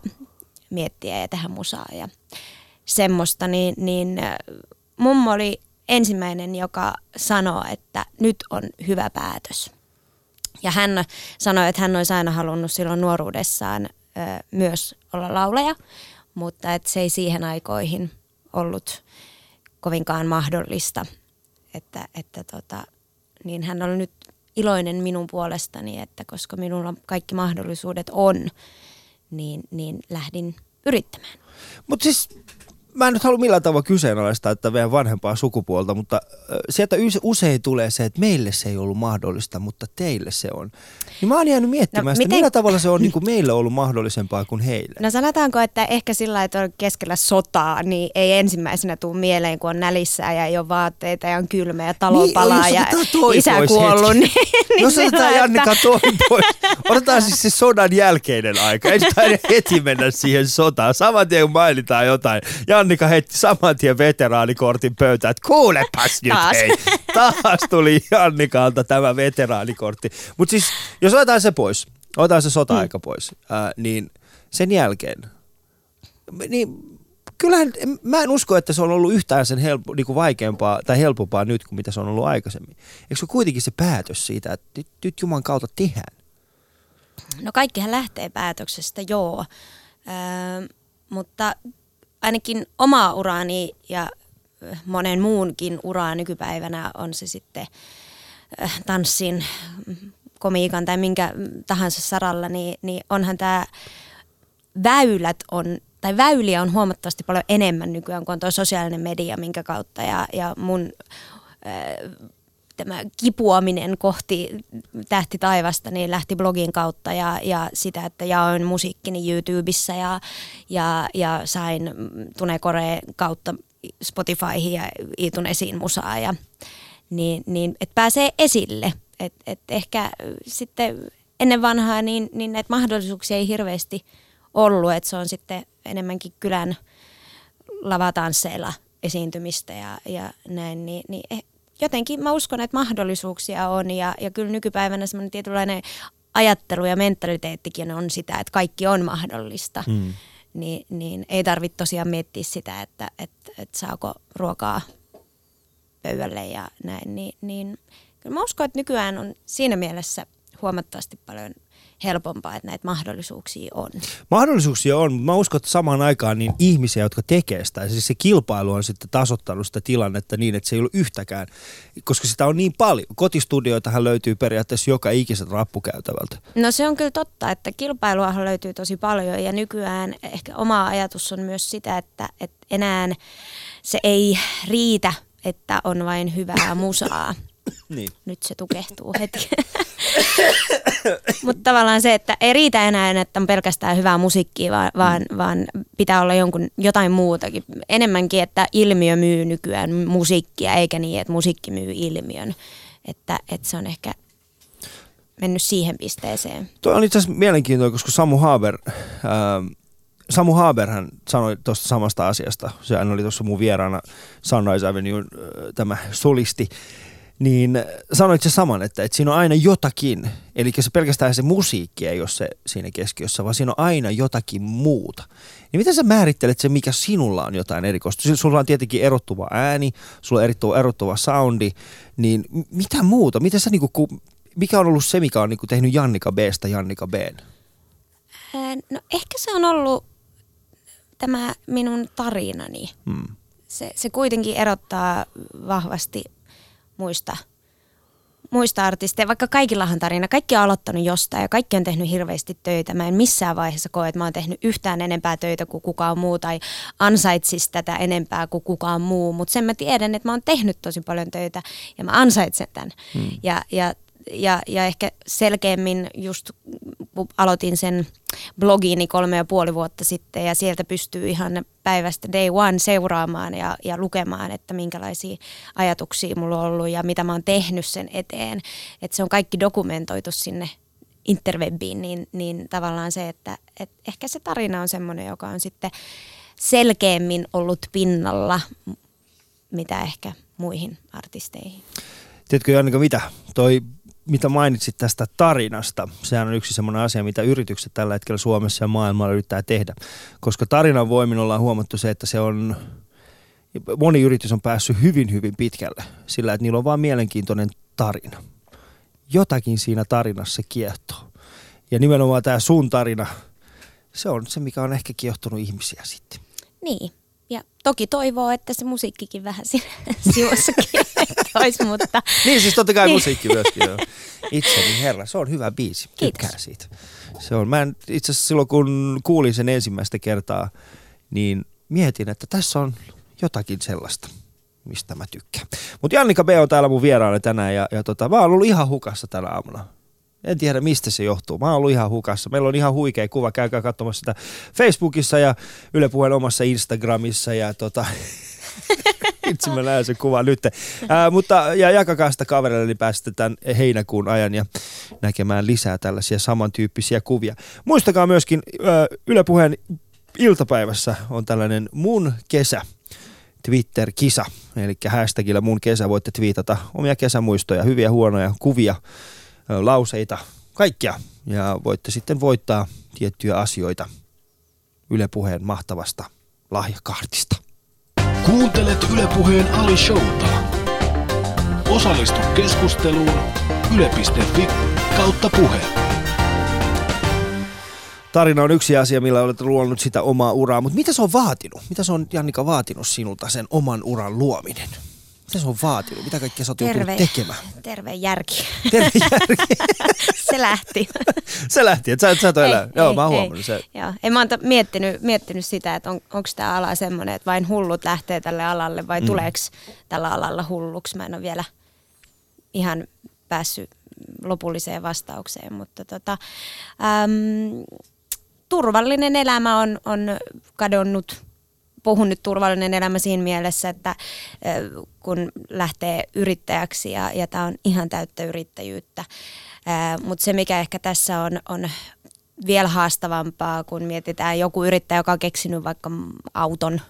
Speaker 1: miettiä ja tehdä musaa ja semmoista, niin, niin mummo oli ensimmäinen, joka sanoi, että nyt on hyvä päätös. Ja hän sanoi, että hän olisi aina halunnut silloin nuoruudessaan ö, myös olla lauleja, mutta että se ei siihen aikoihin ollut kovinkaan mahdollista. Että, että tota, niin hän oli nyt iloinen minun puolestani, että koska minulla kaikki mahdollisuudet on, niin, niin lähdin yrittämään.
Speaker 3: Mutta siis mä en nyt halua millään tavalla kyseenalaistaa että meidän vanhempaa sukupuolta, mutta sieltä usein tulee se, että meille se ei ollut mahdollista, mutta teille se on. Niin mä oon jäänyt miettimään no, sitä, miten... millä tavalla se on [LAUGHS] niin kuin meille ollut mahdollisempaa kuin heille.
Speaker 1: No sanotaanko, että ehkä sillä että on keskellä sotaa, niin ei ensimmäisenä tule mieleen, kun on nälissä ja ei ole vaatteita ja on kylmä ja talo niin, palaa ja isä kuollut. [LAUGHS] Niin,
Speaker 3: niin jos otetaan Jannika toi pois, otetaan siis se sodan jälkeinen aika. Ei heti mennä siihen sotaan. Saman tien kun mainitaan jotain. Annika heitti saman tien veteraanikortin pöytään, että kuulepas nyt Taas. hei. Taas tuli Annikalta tämä veteraanikortti. Mutta siis, jos otetaan se pois, otetaan se sota-aika mm. pois, ää, niin sen jälkeen, niin kyllähän mä en usko, että se on ollut yhtään sen helpo, niin kuin vaikeampaa tai helpompaa nyt kuin mitä se on ollut aikaisemmin. Eikö se kuitenkin se päätös siitä, että nyt, nyt Juman kautta tehdään?
Speaker 1: No kaikkihan lähtee päätöksestä, joo. Öö, mutta ainakin omaa uraani ja monen muunkin uraa nykypäivänä on se sitten tanssin, komiikan tai minkä tahansa saralla, niin, niin onhan tämä väylät on, tai väyliä on huomattavasti paljon enemmän nykyään kuin on tuo sosiaalinen media, minkä kautta ja, ja mun tämä kipuaminen kohti tähti taivasta niin lähti blogin kautta ja, ja sitä, että jaoin musiikkini YouTubessa ja, ja, ja sain Tune Koreen kautta Spotifyhin ja Iitun esiin musaa ja niin, niin että pääsee esille. Et, et ehkä sitten ennen vanhaa niin, niin näitä mahdollisuuksia ei hirveästi ollut, että se on sitten enemmänkin kylän lavatansseilla esiintymistä ja, ja näin, niin, niin eh, jotenkin mä uskon, että mahdollisuuksia on ja, ja kyllä nykypäivänä semmoinen tietynlainen ajattelu ja mentaliteettikin on sitä, että kaikki on mahdollista. Mm. Niin, niin ei tarvitse tosiaan miettiä sitä, että, että, että saako ruokaa pöydälle ja näin. Niin, niin kyllä mä uskon, että nykyään on siinä mielessä huomattavasti paljon helpompaa, että näitä mahdollisuuksia on.
Speaker 3: Mahdollisuuksia on, mutta mä uskon, että samaan aikaan niin ihmisiä, jotka tekee sitä, siis se kilpailu on sitten tasottanut sitä tilannetta niin, että se ei ollut yhtäkään, koska sitä on niin paljon. Kotistudioitahan löytyy periaatteessa joka ikiset rappukäytävältä.
Speaker 1: No se on kyllä totta, että kilpailuahan löytyy tosi paljon ja nykyään ehkä oma ajatus on myös sitä, että, että enää se ei riitä, että on vain hyvää musaa. Niin. Nyt se tukehtuu heti. Mutta tavallaan se, että ei riitä enää, että on pelkästään hyvää musiikkia, vaan, mm. vaan, vaan pitää olla jonkun, jotain muutakin. Enemmänkin, että ilmiö myy nykyään musiikkia, eikä niin, että musiikki myy ilmiön. Että, että se on ehkä mennyt siihen pisteeseen.
Speaker 3: Tuo on itse asiassa mielenkiintoinen, koska Samu Haber, ää, Samu Haber hän sanoi tuosta samasta asiasta. Sehän oli tuossa mun vieraana Sunrise Avenue tämä solisti. Niin sanoit se saman, että, että siinä on aina jotakin. Eli se pelkästään se musiikki ei ole se siinä keskiössä, vaan siinä on aina jotakin muuta. Niin miten sä määrittelet se, mikä sinulla on jotain erikoista? Sulla on tietenkin erottuva ääni, sulla on erottuva, erottuva soundi, niin mitä muuta? Miten sä niinku, mikä on ollut se, mikä on niinku tehnyt Jannika Bstä Jannika B?
Speaker 1: No ehkä se on ollut tämä minun tarinani. Hmm. Se, se kuitenkin erottaa vahvasti muista, muista artisteja, vaikka kaikillahan tarina, kaikki on aloittanut jostain ja kaikki on tehnyt hirveästi töitä. Mä en missään vaiheessa koe, että mä oon tehnyt yhtään enempää töitä kuin kukaan muu tai ansaitsis tätä enempää kuin kukaan muu, mutta sen mä tiedän, että mä oon tehnyt tosi paljon töitä ja mä ansaitsen tämän. Hmm. Ja, ja ja, ja ehkä selkeämmin just aloitin sen blogiini kolme ja puoli vuotta sitten ja sieltä pystyy ihan päivästä day one seuraamaan ja, ja lukemaan, että minkälaisia ajatuksia mulla on ollut ja mitä mä oon tehnyt sen eteen. Että se on kaikki dokumentoitu sinne interwebiin, niin, niin tavallaan se, että et ehkä se tarina on semmoinen, joka on sitten selkeämmin ollut pinnalla, mitä ehkä muihin artisteihin.
Speaker 3: Tiedätkö Jannika mitä? Toi mitä mainitsit tästä tarinasta, sehän on yksi semmoinen asia, mitä yritykset tällä hetkellä Suomessa ja maailmalla yrittää tehdä. Koska tarinan voimin ollaan huomattu se, että se on, moni yritys on päässyt hyvin, hyvin pitkälle sillä, että niillä on vaan mielenkiintoinen tarina. Jotakin siinä tarinassa kiehtoo. Ja nimenomaan tämä sun tarina, se on se, mikä on ehkä kiehtonut ihmisiä sitten.
Speaker 1: Niin, ja toki toivoo, että se musiikkikin vähän siinä [LAUGHS] sivussakin olisi, mutta...
Speaker 3: niin, siis totta kai niin. musiikki myöskin, joo. Itseni herra, se on hyvä biisi. Tykkään siitä. Se on, mä en, itse asiassa silloin kun kuulin sen ensimmäistä kertaa, niin mietin, että tässä on jotakin sellaista mistä mä tykkään. Mutta Jannika B on täällä mun vieraana tänään ja, ja tota, mä oon ollut ihan hukassa tänä aamuna. En tiedä mistä se johtuu. Mä oon ollut ihan hukassa. Meillä on ihan huikea kuva. Käykää katsomassa sitä Facebookissa ja Yle Puheen omassa Instagramissa. Ja tota, [LAUGHS] [LAUGHS] itse mä näen sen kuvan nyt. Ää, mutta ja jakakaa sitä kavereille, niin pääsette tämän heinäkuun ajan ja näkemään lisää tällaisia samantyyppisiä kuvia. Muistakaa myöskin ää, Yle Puheen iltapäivässä on tällainen mun kesä. Twitter-kisa, eli hashtagillä mun kesä voitte twiitata omia kesämuistoja, hyviä huonoja kuvia lauseita, kaikkia. Ja voitte sitten voittaa tiettyjä asioita Yle Puheen mahtavasta lahjakaartista.
Speaker 2: Kuuntelet Yle Puheen Ali Showta. Osallistu keskusteluun yle.fi kautta puhe.
Speaker 3: Tarina on yksi asia, millä olet luonut sitä omaa uraa, mutta mitä se on vaatinut? Mitä se on Jannika vaatinut sinulta sen oman uran luominen? Mitä se on vaatinut? Mitä kaikkea sä oot terve, tekemään?
Speaker 1: Terve järki.
Speaker 3: Terve järki. [LAUGHS]
Speaker 1: se lähti.
Speaker 3: se lähti, että sä, et, sä et ole elää. Joo, mä oon huomannut se.
Speaker 1: Joo. En mä oon miettinyt, miettinyt sitä, että on, onko tämä ala semmoinen, että vain hullut lähtee tälle alalle vai mm. tuleeko tällä alalla hulluksi. Mä en ole vielä ihan päässyt lopulliseen vastaukseen, mutta tota, äm, turvallinen elämä on, on kadonnut puhun nyt turvallinen elämä siinä mielessä, että kun lähtee yrittäjäksi ja, ja tämä on ihan täyttä yrittäjyyttä. Mutta se, mikä ehkä tässä on, on vielä haastavampaa, kun mietitään joku yrittäjä, joka on keksinyt vaikka auton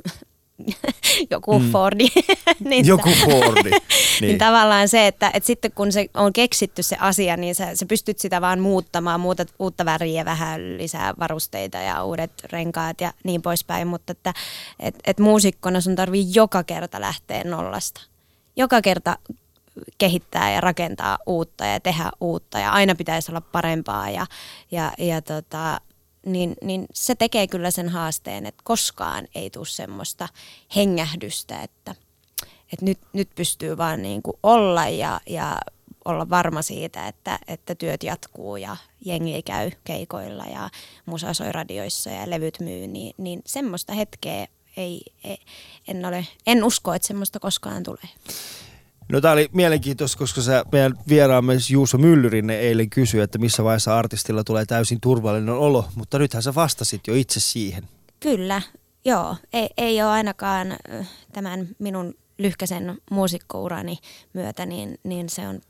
Speaker 1: [LAUGHS] joku mm. Fordi. [LAUGHS]
Speaker 3: niin, joku Fordi. [LAUGHS] niin.
Speaker 1: niin tavallaan se, että, että sitten kun se on keksitty se asia, niin sä, sä pystyt sitä vaan muuttamaan, muutat uutta väriä, vähän lisää varusteita ja uudet renkaat ja niin poispäin, mutta että et, et muusikkona sun tarvii joka kerta lähteä nollasta. Joka kerta kehittää ja rakentaa uutta ja tehdä uutta ja aina pitäisi olla parempaa ja, ja, ja tota, niin, niin se tekee kyllä sen haasteen, että koskaan ei tule semmoista hengähdystä, että, että nyt, nyt pystyy vaan niin kuin olla ja, ja olla varma siitä, että, että työt jatkuu ja jengi käy keikoilla ja musa soi radioissa ja levyt myy, niin, niin semmoista hetkeä ei, ei, en, ole, en usko, että semmoista koskaan tulee.
Speaker 3: No tämä oli mielenkiintoista, koska se meidän vieraamme Juuso Myllyrinne eilen kysyi, että missä vaiheessa artistilla tulee täysin turvallinen olo, mutta nythän sä vastasit jo itse siihen.
Speaker 1: Kyllä, joo. Ei, ei ole ainakaan tämän minun lyhkäisen muusikkourani myötä, niin, niin se on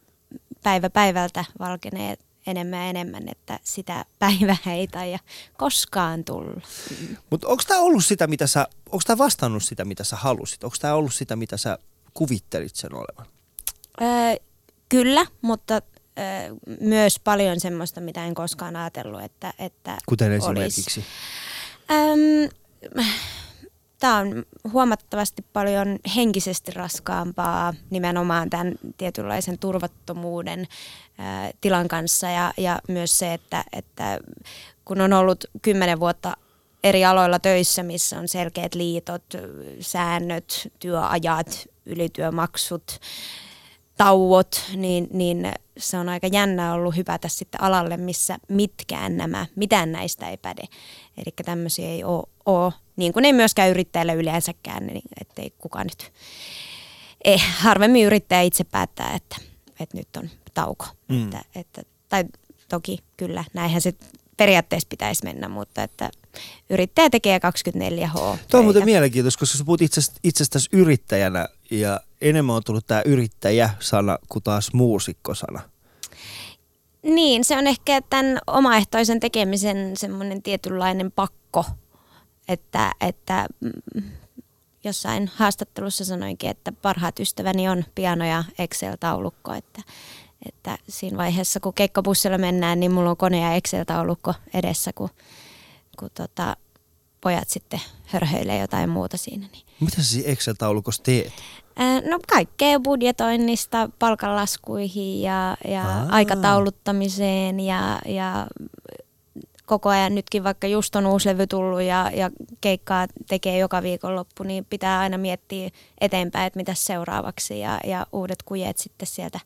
Speaker 1: päivä päivältä valkenee enemmän ja enemmän, että sitä [LAUGHS] päivää ei taida koskaan tulla.
Speaker 3: Mutta onko tämä ollut sitä, mitä sä, onko tämä vastannut sitä, mitä sä halusit? Onko tämä ollut sitä, mitä sä kuvittelit sen olevan?
Speaker 1: Öö, kyllä, mutta öö, myös paljon semmoista, mitä en koskaan ajatellut, että, että
Speaker 3: Kuten
Speaker 1: olisi.
Speaker 3: esimerkiksi?
Speaker 1: Öm, Tämä on huomattavasti paljon henkisesti raskaampaa nimenomaan tämän tietynlaisen turvattomuuden ö, tilan kanssa ja, ja myös se, että, että kun on ollut kymmenen vuotta eri aloilla töissä, missä on selkeät liitot, säännöt, työajat, ylityömaksut, tauot, niin, niin se on aika jännä ollut hypätä sitten alalle, missä mitkään nämä, mitään näistä ei päde. Eli tämmöisiä ei ole, ole, niin kuin ei myöskään yrittäjällä yleensäkään, niin ettei kukaan nyt, ei, harvemmin yrittäjä itse päättää, että, että nyt on tauko. Mm. Että, että, tai toki kyllä, näinhän se periaatteessa pitäisi mennä, mutta että yrittäjä tekee 24H.
Speaker 3: Tuo on muuten mielenkiintoista, koska sä puhut itsestä, itsestäsi yrittäjänä ja enemmän on tullut tämä yrittäjä-sana kuin taas muusikkosana.
Speaker 1: Niin, se on ehkä tämän omaehtoisen tekemisen semmoinen tietynlainen pakko, että, että mm, jossain haastattelussa sanoinkin, että parhaat ystäväni on piano ja Excel-taulukko, että, että siinä vaiheessa kun keikkabussilla mennään, niin mulla on kone ja Excel-taulukko edessä, kun, kun tota, pojat sitten hörhöilee jotain muuta siinä. Niin.
Speaker 3: Mitä sä siinä Excel-taulukossa teet?
Speaker 1: No kaikkea budjetoinnista palkanlaskuihin ja, ja aikatauluttamiseen ja, ja koko ajan nytkin vaikka just on uusi levy tullut ja, ja keikkaa tekee joka viikonloppu, niin pitää aina miettiä eteenpäin, että mitä seuraavaksi ja, ja uudet kujet sitten sieltä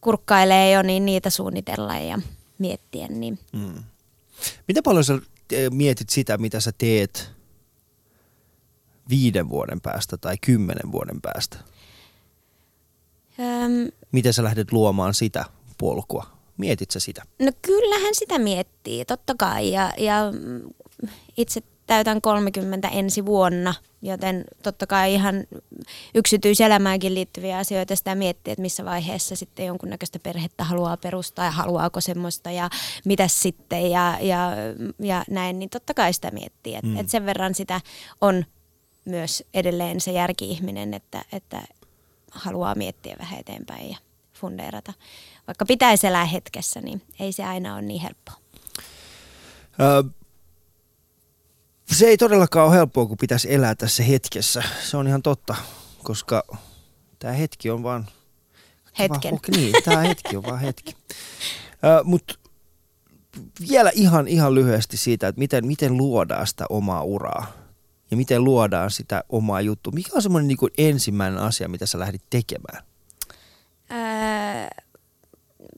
Speaker 1: kurkkailee jo, niin niitä suunnitellaan ja miettien. Niin. Mm.
Speaker 3: Miten paljon sä mietit sitä, mitä sä teet viiden vuoden päästä tai kymmenen vuoden päästä? Öm, Miten sä lähdet luomaan sitä polkua? Mietit sä sitä?
Speaker 1: No kyllähän sitä miettii, totta kai. Ja, ja itse täytän 30 ensi vuonna, joten totta kai ihan yksityiselämäänkin liittyviä asioita sitä miettii, että missä vaiheessa sitten jonkunnäköistä perhettä haluaa perustaa ja haluaako semmoista ja mitä sitten ja, ja, ja näin, niin totta kai sitä miettii. Että mm. et sen verran sitä on myös edelleen se järki-ihminen, että, että haluaa miettiä vähän eteenpäin ja fundeerata. Vaikka pitäisi elää hetkessä, niin ei se aina ole niin helppoa.
Speaker 3: Ö, se ei todellakaan ole helppoa, kun pitäisi elää tässä hetkessä. Se on ihan totta, koska tämä hetki on vaan...
Speaker 1: Hetken.
Speaker 3: Vaan, niin, tämä hetki on vaan hetki. Mutta vielä ihan, ihan lyhyesti siitä, että miten, miten luodaan sitä omaa uraa ja miten luodaan sitä omaa juttua. Mikä on semmoinen niin ensimmäinen asia, mitä sä lähdit tekemään?
Speaker 1: Öö,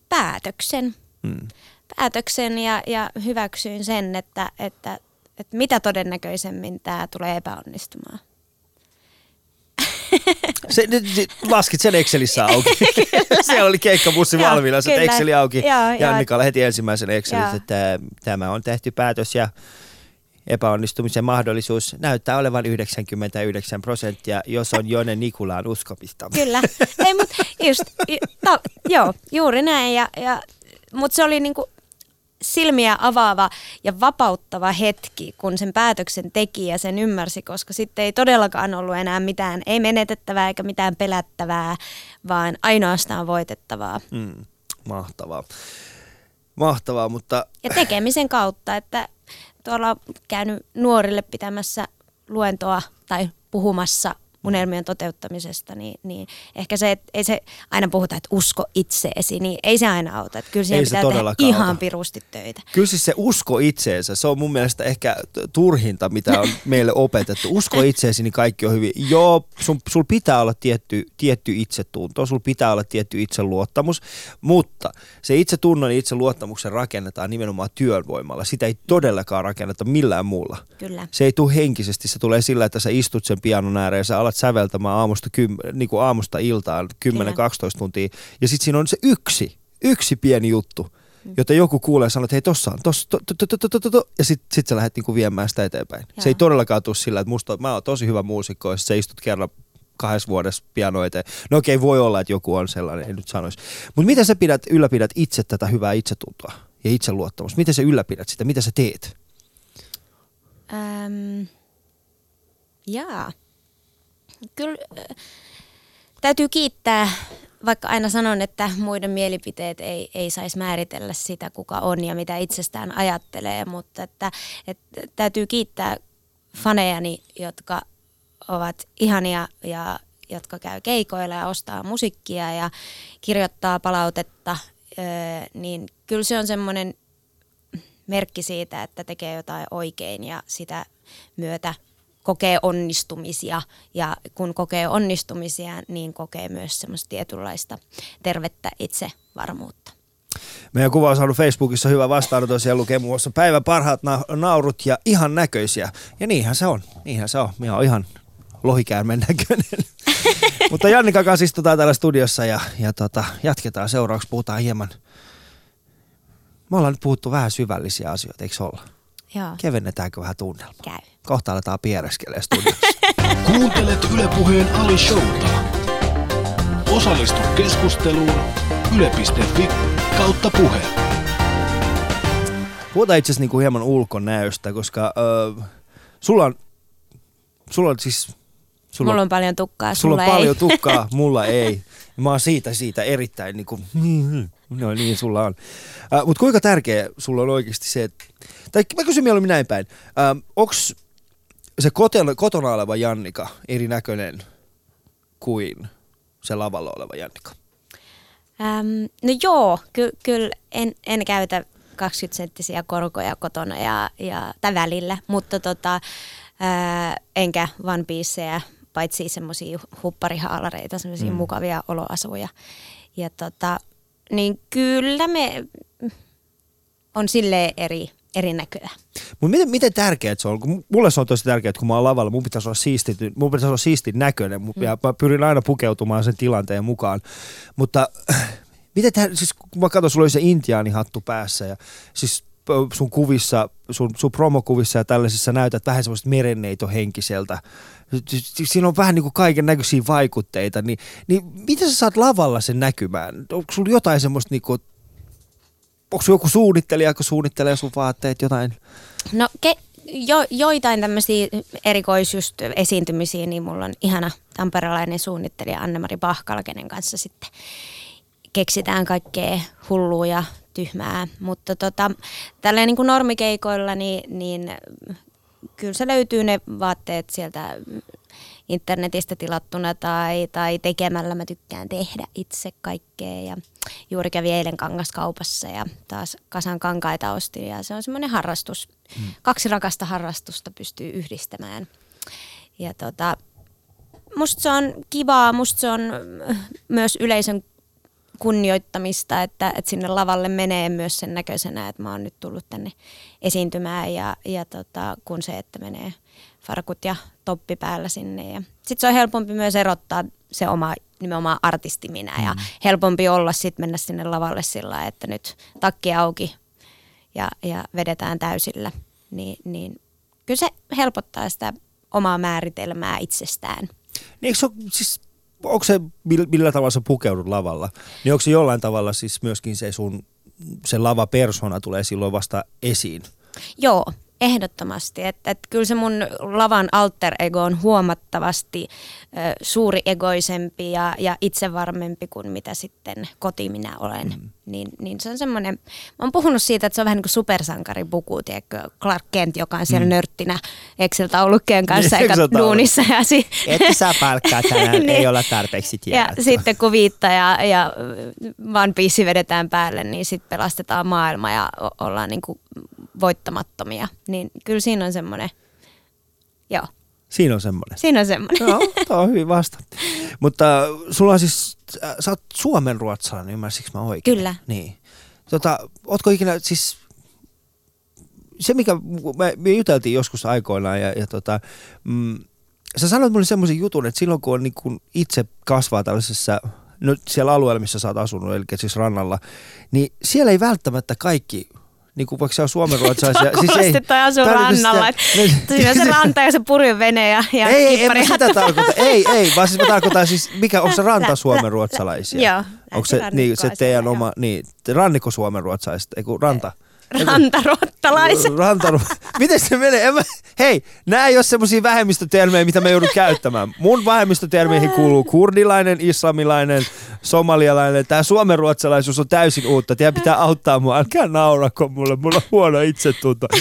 Speaker 1: päätöksen. Hmm. Päätöksen ja, ja hyväksyin sen, että, että, että mitä todennäköisemmin tämä tulee epäonnistumaan.
Speaker 3: Se, se, laskit sen Excelissä auki. [LAUGHS] se oli keikkabussi valmiina, se Exceli auki. Jannika heti ensimmäisen Excelin, että tämä on tehty päätös ja epäonnistumisen mahdollisuus näyttää olevan 99 prosenttia, jos on Jone Nikulaan uskomista.
Speaker 1: Kyllä, Ei, mut just, ta, joo, juuri näin. Ja, ja, mutta se oli niinku silmiä avaava ja vapauttava hetki, kun sen päätöksen teki ja sen ymmärsi, koska sitten ei todellakaan ollut enää mitään, ei menetettävää eikä mitään pelättävää, vaan ainoastaan voitettavaa. Mm,
Speaker 3: mahtavaa. Mahtavaa, mutta...
Speaker 1: Ja tekemisen kautta, että tuolla käynyt nuorille pitämässä luentoa tai puhumassa unelmien toteuttamisesta, niin, niin ehkä se, että ei se aina puhuta, että usko itseesi, niin ei se aina auta. Että kyllä siihen pitää tehdä ihan auta. pirusti töitä.
Speaker 3: Kyllä siis se usko itseensä, se on mun mielestä ehkä turhinta, mitä on [LAUGHS] meille opetettu. Usko itseesi, niin kaikki on hyvin. Joo, sun, sul pitää olla tietty, tietty itsetunto, sul pitää olla tietty itseluottamus, mutta se itsetunnon ja itseluottamuksen rakennetaan nimenomaan työvoimalla. Sitä ei todellakaan rakenneta millään muulla.
Speaker 1: Kyllä.
Speaker 3: Se ei tule henkisesti, se tulee sillä, että sä istut sen pianon ääreen ja sä alat säveltämään aamusta, kym, niin kuin aamusta iltaan 10-12 tuntia. Ja sitten siinä on se yksi, yksi pieni juttu, mm. jota joku kuulee ja sanoo, että hei tossa on, tossa, to, to, to, to, to, to, ja sitten sit sä lähdet niinku viemään sitä eteenpäin. Se ei todellakaan tule sillä, että musta, mä oon tosi hyvä muusikko, ja sä istut kerran kahdessa vuodessa piano eteen. No okei, voi olla, että joku on sellainen, en nyt sanoisi. Mutta miten sä pidät, ylläpidät itse tätä hyvää itsetuntoa ja itseluottamusta? Miten sä ylläpidät sitä? Mitä sä teet?
Speaker 1: Ähm, jaa. Kyllä täytyy kiittää, vaikka aina sanon, että muiden mielipiteet ei, ei saisi määritellä sitä, kuka on ja mitä itsestään ajattelee, mutta että, että täytyy kiittää fanejani, jotka ovat ihania ja jotka käy keikoilla ja ostaa musiikkia ja kirjoittaa palautetta, niin kyllä se on semmoinen merkki siitä, että tekee jotain oikein ja sitä myötä kokee onnistumisia ja kun kokee onnistumisia, niin kokee myös semmoista tietynlaista tervettä itsevarmuutta.
Speaker 3: Meidän kuva on saanut Facebookissa hyvä vastaanoton. Siellä lukee muun muassa päivän parhaat na- naurut ja ihan näköisiä. Ja niinhän se on. Niinhän se on. Minä olen ihan lohikäärmen näköinen. [LAUGHS] Mutta Jannika kanssa istutaan täällä studiossa ja, ja tota, jatketaan seuraavaksi. Puhutaan hieman. Me ollaan nyt puhuttu vähän syvällisiä asioita, eikö olla?
Speaker 1: Joo,
Speaker 3: Kevennetäänkö vähän tunnelmaa?
Speaker 1: käy.
Speaker 3: Kohta aletaan piereskelee studiossa. [LAUGHS]
Speaker 2: Kuuntelet Yle Puheen Ali Showta. Osallistu keskusteluun yle.fi kautta puhe.
Speaker 3: Puhutaan itse asiassa niinku hieman ulkonäöstä, koska ö, sulla on, sulla on siis... Sulla
Speaker 1: Mulla on paljon tukkaa,
Speaker 3: Sulla
Speaker 1: sulla
Speaker 3: on paljon
Speaker 1: ei.
Speaker 3: tukkaa, [LAUGHS] mulla ei. Mä oon siitä, siitä erittäin niin kuin, [LAUGHS] no niin sulla on. Äh, Mutta kuinka tärkeä sulla on oikeasti se, että, tai mä kysyn mieluummin näin päin, äh, onks se kotona, kotona oleva Jannika erinäköinen kuin se lavalla oleva Jannika?
Speaker 1: Ähm, no joo, ky- kyllä en, en käytä 20-senttisiä korkoja kotona ja, ja tai välillä, mutta tota, ää, enkä One Pieceä, paitsi semmoisia hupparihaalareita, semmoisia
Speaker 3: Mm.
Speaker 1: mukavia oloasuja. Ja tota, niin kyllä me on sille eri, eri näköä.
Speaker 3: Mutta miten, miten tärkeää se on? Kun mulle se on tosi tärkeää, että kun mä oon lavalla, mun pitäisi olla siisti, mun pitäisi olla siistin näköinen mm. ja mä pyrin aina pukeutumaan sen tilanteen mukaan. Mutta [CLEARS THROAT] miten tär- siis kun mä katson, sulla oli se intiaanihattu päässä ja siis sun kuvissa, sun, sun promokuvissa ja tällaisissa näytät vähän semmoista merenneitohenkiseltä. Si- si- Siinä on vähän niin kuin kaiken näköisiä vaikutteita, niin, niin miten sä saat lavalla sen näkymään? Onko sulla jotain semmoista niin kuin, onko joku suunnittelija, joka suunnittelee sun vaatteet, jotain?
Speaker 1: No ke, jo, joitain tämmöisiä erikoisjust esiintymisiä, niin mulla on ihana tamperelainen suunnittelija Anne-Mari Pahkala, kenen kanssa sitten keksitään kaikkea hullua ja tyhmää. Mutta tota, tälleen niin kuin normikeikoilla, niin, niin kyllä se löytyy ne vaatteet sieltä internetistä tilattuna tai, tai tekemällä. Mä tykkään tehdä itse kaikkea ja juuri kävi eilen kangaskaupassa ja taas kasan kankaita ostin ja se on semmoinen harrastus. Mm. Kaksi rakasta harrastusta pystyy yhdistämään. Ja tota, musta se on kivaa, musta se on myös yleisön kunnioittamista, että, että sinne lavalle menee myös sen näköisenä, että mä oon nyt tullut tänne esiintymään ja, ja tota, kun se, että menee farkut ja toppi päällä sinne. Sitten se on helpompi myös erottaa se oma nimenomaan artisti minä ja helpompi olla sitten mennä sinne lavalle sillä että nyt takki auki ja, ja vedetään täysillä. Niin, niin kyllä se helpottaa sitä omaa määritelmää itsestään.
Speaker 3: Niin eikö se ole, siis, onko se, millä, tavalla sä pukeudut lavalla, niin onko se jollain tavalla siis myöskin se sun, se lava-persona tulee silloin vasta esiin?
Speaker 1: Joo, ehdottomasti. Että, että kyllä se mun lavan alter ego on huomattavasti ö, suuri egoisempi ja, ja itsevarmempi kuin mitä sitten koti minä olen. Mm. Niin, niin se on semmoinen, mä oon puhunut siitä, että se on vähän niin kuin supersankaripuku, tiedätkö, Clark Kent, joka on siellä mm. nörttinä Excel-taulukkeen kanssa
Speaker 3: Niin,
Speaker 1: eikä
Speaker 3: Excel-taulukko.
Speaker 1: duunissa. Ja si-
Speaker 3: Että saa palkkaa tänään, [LAUGHS]
Speaker 1: Niin.
Speaker 3: ei olla tarpeeksi
Speaker 1: ja
Speaker 3: tiedä.
Speaker 1: sitten kun viitta ja, ja One Piece vedetään päälle, niin sitten pelastetaan maailma ja o- ollaan niin kuin voittamattomia. Niin kyllä siinä on semmoinen, joo,
Speaker 3: Siinä on semmoinen.
Speaker 1: siinä on semmoinen.
Speaker 3: Joo, tuo on hyvin vastattu. Mutta sulla on siis, äh, sä oot suomen ruotsalainen, ymmärsikö mä oikein?
Speaker 1: Kyllä.
Speaker 3: Niin. Tota, ootko ikinä siis, se mikä me, me juteltiin joskus aikoinaan ja, ja tota, mm, sä sanoit mulle semmoisen jutun, että silloin kun on niin kun itse kasvaa tällaisessa, no siellä alueella, missä sä oot asunut, eli siis rannalla, niin siellä ei välttämättä kaikki Niin kuin vaikka se on suomenruotsalaisia. [LAUGHS]
Speaker 1: Kuulosti toi asuu
Speaker 3: tää on niinku
Speaker 1: rannalla.
Speaker 3: sitä-
Speaker 1: että [LAUGHS] Siinä on se ranta ja se purjevene ja, ja
Speaker 3: ei, ei, en mä sitä tarkoita. [LAUGHS] Ei, ei, vaan siis mä tarkoitan siis, mikä, onko se ranta suomenruotsalaisia?
Speaker 1: Joo.
Speaker 3: Onko se, niin, se teidän oma, niin, rannikko suomenruotsalaiset, ei kun ranta.
Speaker 1: Joo. Rantaruottalaiset. [LAUGHS]
Speaker 3: Rantaru. Miten se menee? En mä, hei, nämä ei ole semmoisia vähemmistötermejä, mitä me joudun käyttämään. Mun vähemmistötermeihin kuuluu kurdilainen, islamilainen, somalialainen. Tämä suomenruotsalaisuus on täysin uutta. Teidän pitää auttaa mua. Älkää naurako mulle, mulla on huono itsetunto. [LAUGHS]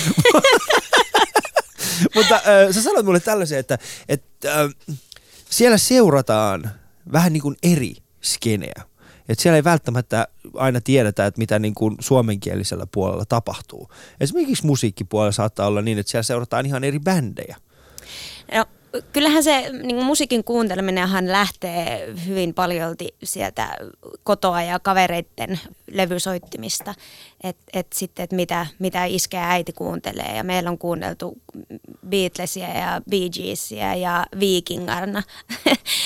Speaker 3: Mutta äh, sä sanoit mulle tällaisen, että, että äh, siellä seurataan vähän niin kuin eri skeneä. Et siellä ei välttämättä aina tiedetä, että mitä niin kuin suomenkielisellä puolella tapahtuu. Esimerkiksi musiikkipuolella saattaa olla niin, että siellä seurataan ihan eri bändejä.
Speaker 1: No, kyllähän se niin kuin musiikin kuunteleminenhan lähtee hyvin paljolti sieltä kotoa ja kavereiden levysoittimista. Että et sitten, että mitä, mitä iskä ja äiti kuuntelee. Ja meillä on kuunneltu Beatlesia ja Bee Geesia ja Vikingarna.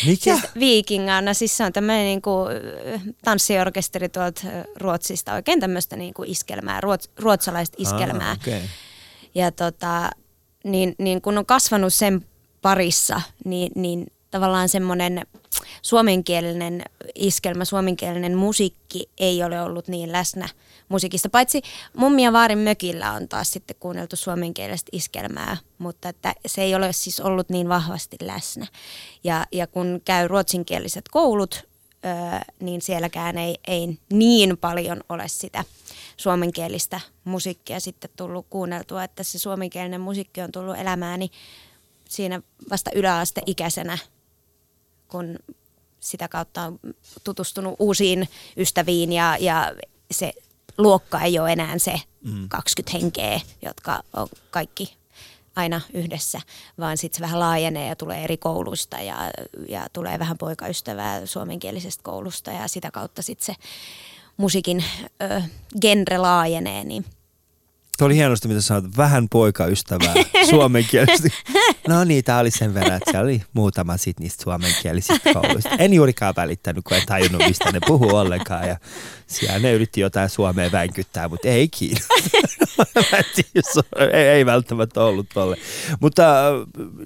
Speaker 3: Mikä?
Speaker 1: siis Vikingarna, siis se on tämmöinen niin kuin tanssiorkesteri tuolta Ruotsista. Oikein tämmöistä niin kuin iskelmää, ruots, ruotsalaista iskelmää.
Speaker 3: Ah, okay.
Speaker 1: Ja tota, niin, niin kun on kasvanut sen parissa, niin, niin tavallaan semmoinen suomenkielinen iskelmä, suomenkielinen musiikki ei ole ollut niin läsnä musiikista. Paitsi mummi ja vaarin mökillä on taas sitten kuunneltu suomenkielistä iskelmää, mutta että se ei ole siis ollut niin vahvasti läsnä. Ja, ja kun käy ruotsinkieliset koulut, öö, niin sielläkään ei, ei niin paljon ole sitä suomenkielistä musiikkia sitten tullut kuunneltua, että se suomenkielinen musiikki on tullut elämääni siinä vasta yläasteikäisenä, kun sitä kautta on tutustunut uusiin ystäviin ja, ja se luokka ei ole enää se mm. 20 henkeä, jotka on kaikki aina yhdessä, vaan sitten se vähän laajenee ja tulee eri kouluista ja, ja tulee vähän poikaystävää suomenkielisestä koulusta ja sitä kautta sitten se musiikin ö, genre laajenee, niin
Speaker 3: Tuo oli hienosti, mitä sanoit. Vähän poikaystävää [LAUGHS] suomenkielisesti. No niin, tää oli sen verran, että se oli muutama sit niistä suomenkielisistä kouluista. En juurikaan välittänyt, kun en tajunnut, mistä ne puhuu ollenkaan. Ja siellä ne yritti jotain suomea vänkyttää, mutta ei [LAUGHS] on- ei, ei välttämättä ollut tolle. Mutta äh,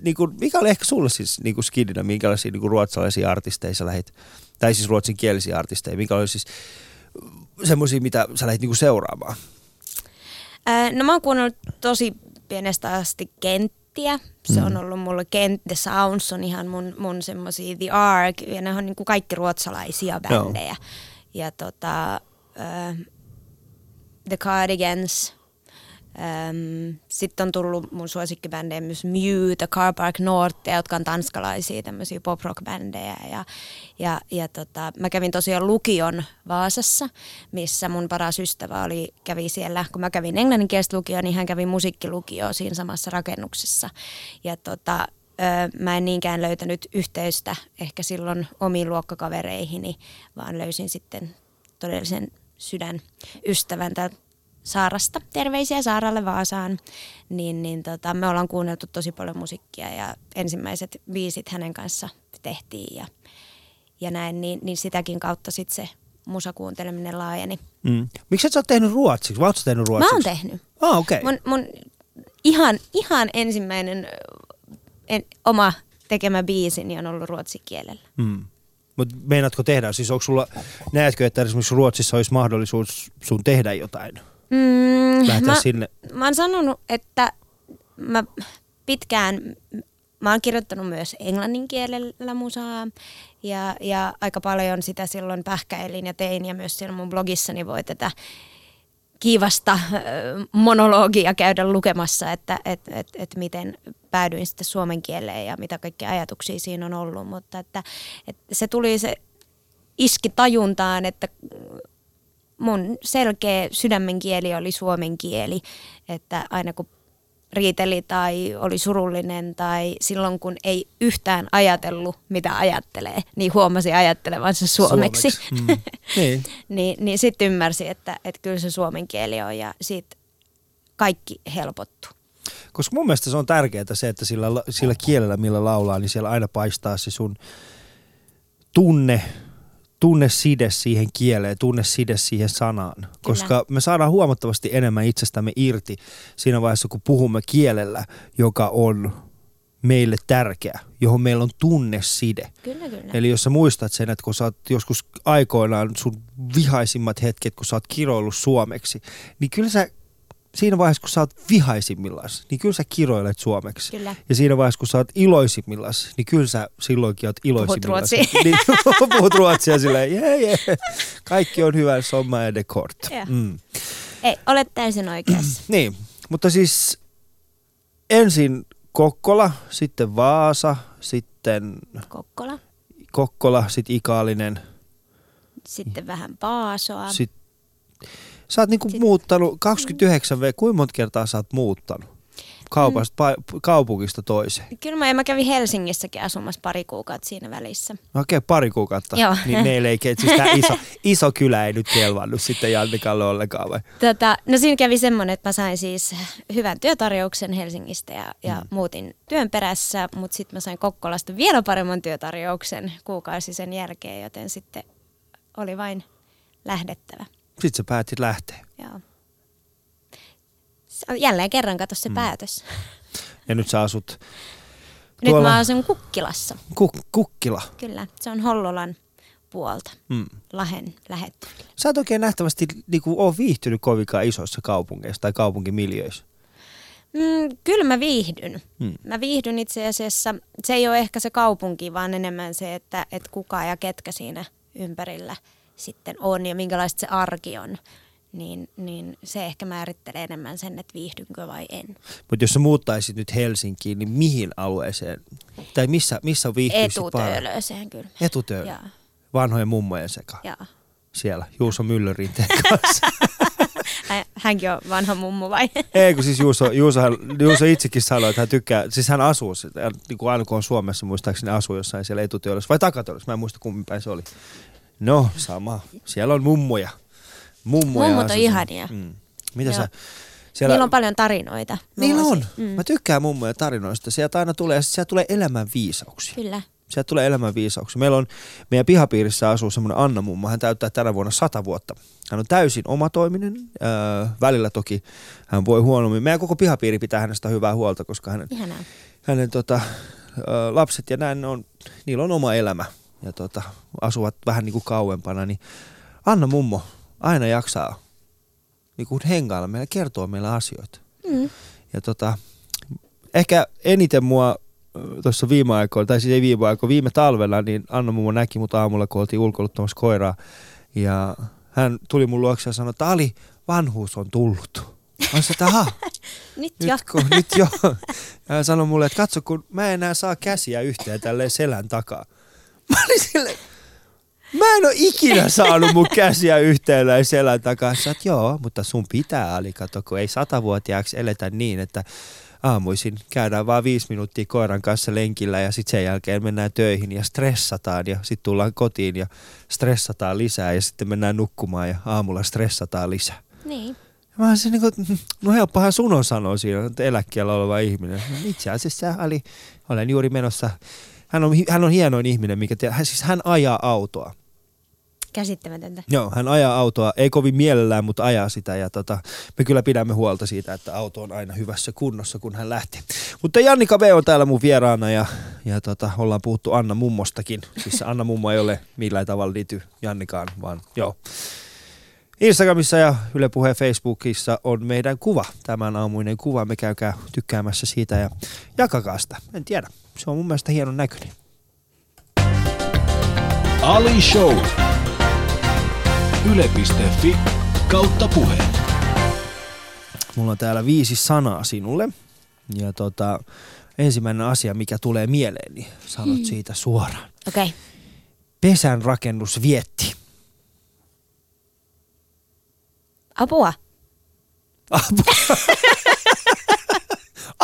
Speaker 3: niin kuin, mikä oli ehkä sulle siis niin kuin skidinä, minkälaisia niin kuin ruotsalaisia artisteja sä lähit, tai siis ruotsinkielisiä artisteja, mikä oli siis semmoisia, mitä sä lähit niin kuin seuraamaan?
Speaker 1: Ää, No mä oon kuunnellut tosi pienestä asti kenttiä. Se on ollut mulle Kent, The Sounds on ihan mun, mun semmosia The Ark, ja ne on niinku kaikki ruotsalaisia bändejä. Ja tota, äh, The Cardigans, ähm, sitten on tullut mun suosikkibändejä myös Mew, The Car Park Norte, jotka on tanskalaisia tämmöisiä pop-rock-bändejä. Ja, ja, ja tota, mä kävin tosiaan lukion Vaasassa, missä mun paras ystävä oli, kävi siellä, kun mä kävin englanninkielistä lukioon, niin hän kävi musiikkilukioon siinä samassa rakennuksessa. Ja tota, mä en niinkään löytänyt yhteystä ehkä silloin omiin luokkakavereihini, vaan löysin sitten todellisen sydänystävän täältä Saarasta. Terveisiä Saaralle Vaasaan. Niin, niin tota, me ollaan kuunneltu tosi paljon musiikkia ja ensimmäiset biisit hänen kanssa tehtiin ja, ja näin, niin, niin sitäkin kautta sitten se musakuunteleminen laajeni.
Speaker 3: Mm. Miksi et sä oot tehnyt ruotsiksi? Vai oot tehnyt ruotsiksi?
Speaker 1: Mä oon tehnyt.
Speaker 3: Ah, okei. Okay.
Speaker 1: Mun, mun ihan, ihan ensimmäinen en, oma tekemä biisini on ollut ruotsin kielellä.
Speaker 3: Mm. Mutta meinaatko tehdä? Siis onko sulla, näetkö, että esimerkiksi Ruotsissa olisi mahdollisuus sun tehdä jotain?
Speaker 1: Mm,
Speaker 3: Lähteä
Speaker 1: mä,
Speaker 3: sinne?
Speaker 1: mä oon sanonut, että mä pitkään, mä oon kirjoittanut myös englannin kielellä musaa ja, ja aika paljon sitä silloin pähkäilin ja tein ja myös siellä mun blogissani voi tätä kiivasta monologia käydä lukemassa, että et, et, et miten päädyin sitten suomen kieleen ja mitä kaikkia ajatuksia siinä on ollut, mutta että, että se tuli se iski tajuntaan, että mun selkeä sydämen kieli oli suomen kieli, että aina kun riiteli tai oli surullinen tai silloin kun ei yhtään ajatellut mitä ajattelee, niin huomasi ajattelevansa suomeksi.
Speaker 3: Suomeksi. Mm. [LAUGHS] niin.
Speaker 1: niin niin sitten ymmärsi, että, että kyllä se suomen kieli on ja siitä kaikki helpottuu.
Speaker 3: Koska mun mielestä se on tärkeää se, että sillä, sillä kielellä, millä laulaa, niin siellä aina paistaa se sun tunne tunne side siihen kieleen, tunne side siihen sanaan. Koska me saadaan huomattavasti enemmän itsestämme irti siinä vaiheessa, kun puhumme kielellä, joka on meille tärkeä, johon meillä on tunneside.
Speaker 1: Kyllä, kyllä.
Speaker 3: Eli jos sä muistat sen, että kun sä oot joskus aikoinaan sun vihaisimmat hetket, kun sä oot kiroillut suomeksi, niin kyllä sä siinä vaiheessa, kun sä oot vihaisimmillaan, niin kyllä sä kiroilet suomeksi.
Speaker 1: Kyllä.
Speaker 3: Ja siinä vaiheessa, kun sä oot iloisimmillaan, niin kyllä sä silloinkin oot iloisimmillaan.
Speaker 1: ruotsia. [LAUGHS]
Speaker 3: Niin, puhut ruotsia silleen, jee, jee. Kaikki on hyvä, somma ja de kort.
Speaker 1: Joo.
Speaker 3: Mm.
Speaker 1: Ei, olet täysin oikeassa. [CLEARS THROAT]
Speaker 3: Niin, mutta siis ensin Kokkola, sitten Vaasa, sitten
Speaker 1: Kokkola,
Speaker 3: Kokkola, sitten Ikaalinen.
Speaker 1: sitten vähän Paasoa.
Speaker 3: Sit, sä oot niinku muuttanut 29 V, kuinka monta kertaa sä oot muuttanut? Kaupasta, pa, kaupungista toiseen.
Speaker 1: Kyllä mä, mä kävin Helsingissäkin asumassa pari kuukautta siinä välissä.
Speaker 3: Okei, pari kuukautta.
Speaker 1: Joo.
Speaker 3: Niin meillä ei, siis tää iso, iso kylä ei nyt kelvannut sitten Jannikalle ollenkaan vai?
Speaker 1: Tota, no siinä kävi semmoinen, että mä sain siis hyvän työtarjouksen Helsingistä ja, ja mm. muutin työn perässä, mutta sitten mä sain Kokkolasta vielä paremman työtarjouksen kuukausi sen jälkeen, joten sitten oli vain lähdettävä.
Speaker 3: Sitten sä päätit lähteä.
Speaker 1: Joo. Jälleen kerran kato se mm. päätös.
Speaker 3: Ja nyt sä asut
Speaker 1: Nyt
Speaker 3: Tuolla-
Speaker 1: mä asun Kukkilassa.
Speaker 3: Kuk- Kukkila.
Speaker 1: Kyllä, se on Hollolan puolta.
Speaker 3: Mm.
Speaker 1: Lahen lähettyvillä.
Speaker 3: Sä et oikein nähtävästi niinku, ole viihtynyt kovinkaan isoissa kaupungeissa tai kaupunkimiljöissä.
Speaker 1: Mm, kyllä mä viihdyn.
Speaker 3: Mm.
Speaker 1: Mä viihdyn itse asiassa, se ei ole ehkä se kaupunki, vaan enemmän se, että, että kuka ja ketkä siinä ympärillä sitten on ja minkälaista se arki on. Niin, niin se ehkä määrittelee enemmän sen, että viihdynkö vai en.
Speaker 3: Mutta jos sä muuttaisit nyt Helsinkiin, niin mihin alueeseen? Tai missä, missä viihtyisit?
Speaker 1: Etutöölöseen kyllä.
Speaker 3: Etutöölö.
Speaker 1: Joo,
Speaker 3: Vanhojen mummojen seka.
Speaker 1: joo.
Speaker 3: Siellä, Juuso Myllyrinteen [LAUGHS] kanssa.
Speaker 1: Hä- Hänkin on vanha mummu vai? [LAUGHS]
Speaker 3: Ei, kun siis Juuso, Juuso, Juuso itsekin sanoi, että hän tykkää, siis hän asuu, niin kuin aina kun on Suomessa, muistaakseni asuu jossain siellä etutöölössä vai takatöölössä, mä en muista kummin päin se oli. No, sama. Siellä on mummoja. Mummoja
Speaker 1: Mummut on ihania.
Speaker 3: Mm. Mitä
Speaker 1: Joo.
Speaker 3: sä? Siellä,
Speaker 1: Niillä on paljon tarinoita.
Speaker 3: Niillä on. Mm. Mä tykkään mummojen tarinoista. Sieltä aina tulee, sieltä tulee elämän viisauksia.
Speaker 1: Kyllä.
Speaker 3: Sieltä tulee elämän viisauksia. Meillä on, meidän pihapiirissä asuu semmoinen Anna mummo. Hän täyttää tänä vuonna sata vuotta. Hän on täysin omatoiminen. Öö, välillä toki hän voi huonommin. Meidän koko pihapiiri pitää hänestä hyvää huolta, koska hänen,
Speaker 1: Ihanaa.
Speaker 3: hänen tota, öö, lapset ja näin, on, niillä on oma elämä. Ja tota, asuvat vähän niin kuin kauempana. Niin Anna mummo aina jaksaa niin kuin hengailla meillä, kertoo meille asioita.
Speaker 1: Mm.
Speaker 3: Ja tota, ehkä eniten mua tuossa viime aikoina, tai siis ei viime aikoina, viime talvella, niin Anna mummo näki mut aamulla, kun oltiin ulkoiluttamassa koiraa. Ja hän tuli mun luokse ja sanoi, että Ali, vanhuus on tullut. Mä sanoin, että aha, [LAUGHS]
Speaker 1: Nyt jo.
Speaker 3: nyt, kun, nyt jo. Ja hän sanoi mulle, että katso, kun mä en enää saa käsiä yhteen tälleen selän takaa. Mä olin silleen, Mä en ole ikinä saanut mun käsiä yhteen selän takaa. Sä oot, joo, mutta sun pitää, Ali, kato, kun ei satavuotiaaksi eletä niin, että aamuisin käydään vaan viisi minuuttia koiran kanssa lenkillä ja sitten sen jälkeen mennään töihin ja stressataan ja sitten tullaan kotiin ja stressataan lisää ja sitten mennään nukkumaan ja aamulla stressataan lisää.
Speaker 1: Niin.
Speaker 3: Mä oon se niinku, no helppohan sun on sanoa siinä, että eläkkeellä oleva ihminen. No, itse asiassa Ali, olen juuri menossa. Hän on, hän on hienoin ihminen, mikä te, hän, siis hän ajaa autoa.
Speaker 1: Käsittämätöntä.
Speaker 3: Joo, hän ajaa autoa, ei kovin mielellään, mutta ajaa sitä ja tota, me kyllä pidämme huolta siitä, että auto on aina hyvässä kunnossa, kun hän lähtee. Mutta Jannika V on täällä mun vieraana ja, ja tota, ollaan puhuttu Anna mummostakin. Siis Anna mummo ei ole millään tavalla liity Jannikaan, vaan joo. Instagramissa ja Yle Puheen Facebookissa on meidän kuva, tämän aamuinen kuva. Me käykää tykkäämässä siitä ja jakakaa sitä. En tiedä, se on mun mielestä hienon näköinen.
Speaker 2: Ali Show. Yle.fi kautta puhe.
Speaker 3: Mulla on täällä viisi sanaa sinulle. Ja tota, ensimmäinen asia, mikä tulee mieleen, niin sanot siitä suoraan.
Speaker 1: Okei. Okay.
Speaker 3: Pesän rakennus vietti.
Speaker 1: Apua.
Speaker 3: Apua. [LAUGHS]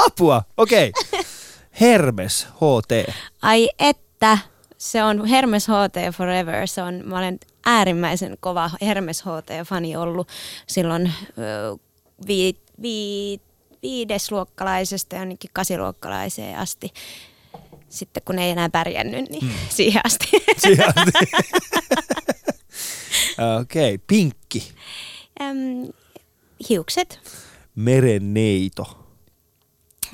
Speaker 3: Apua, okei. Okay. Hermes HT.
Speaker 1: Ai että, se on Hermes HT Forever. Se on, mä olen äärimmäisen kova Hermes HT-fani ollut silloin vi, vi, viidesluokkalaisesta jonnekin kasiluokkalaiseen asti. sitten kun ei enää pärjännyt, niin mm. [LAUGHS] siihen asti. [LAUGHS]
Speaker 3: Siihen asti. [LAUGHS] Okei, okay. pinkki.
Speaker 1: Äm, hiukset.
Speaker 3: Merenneito.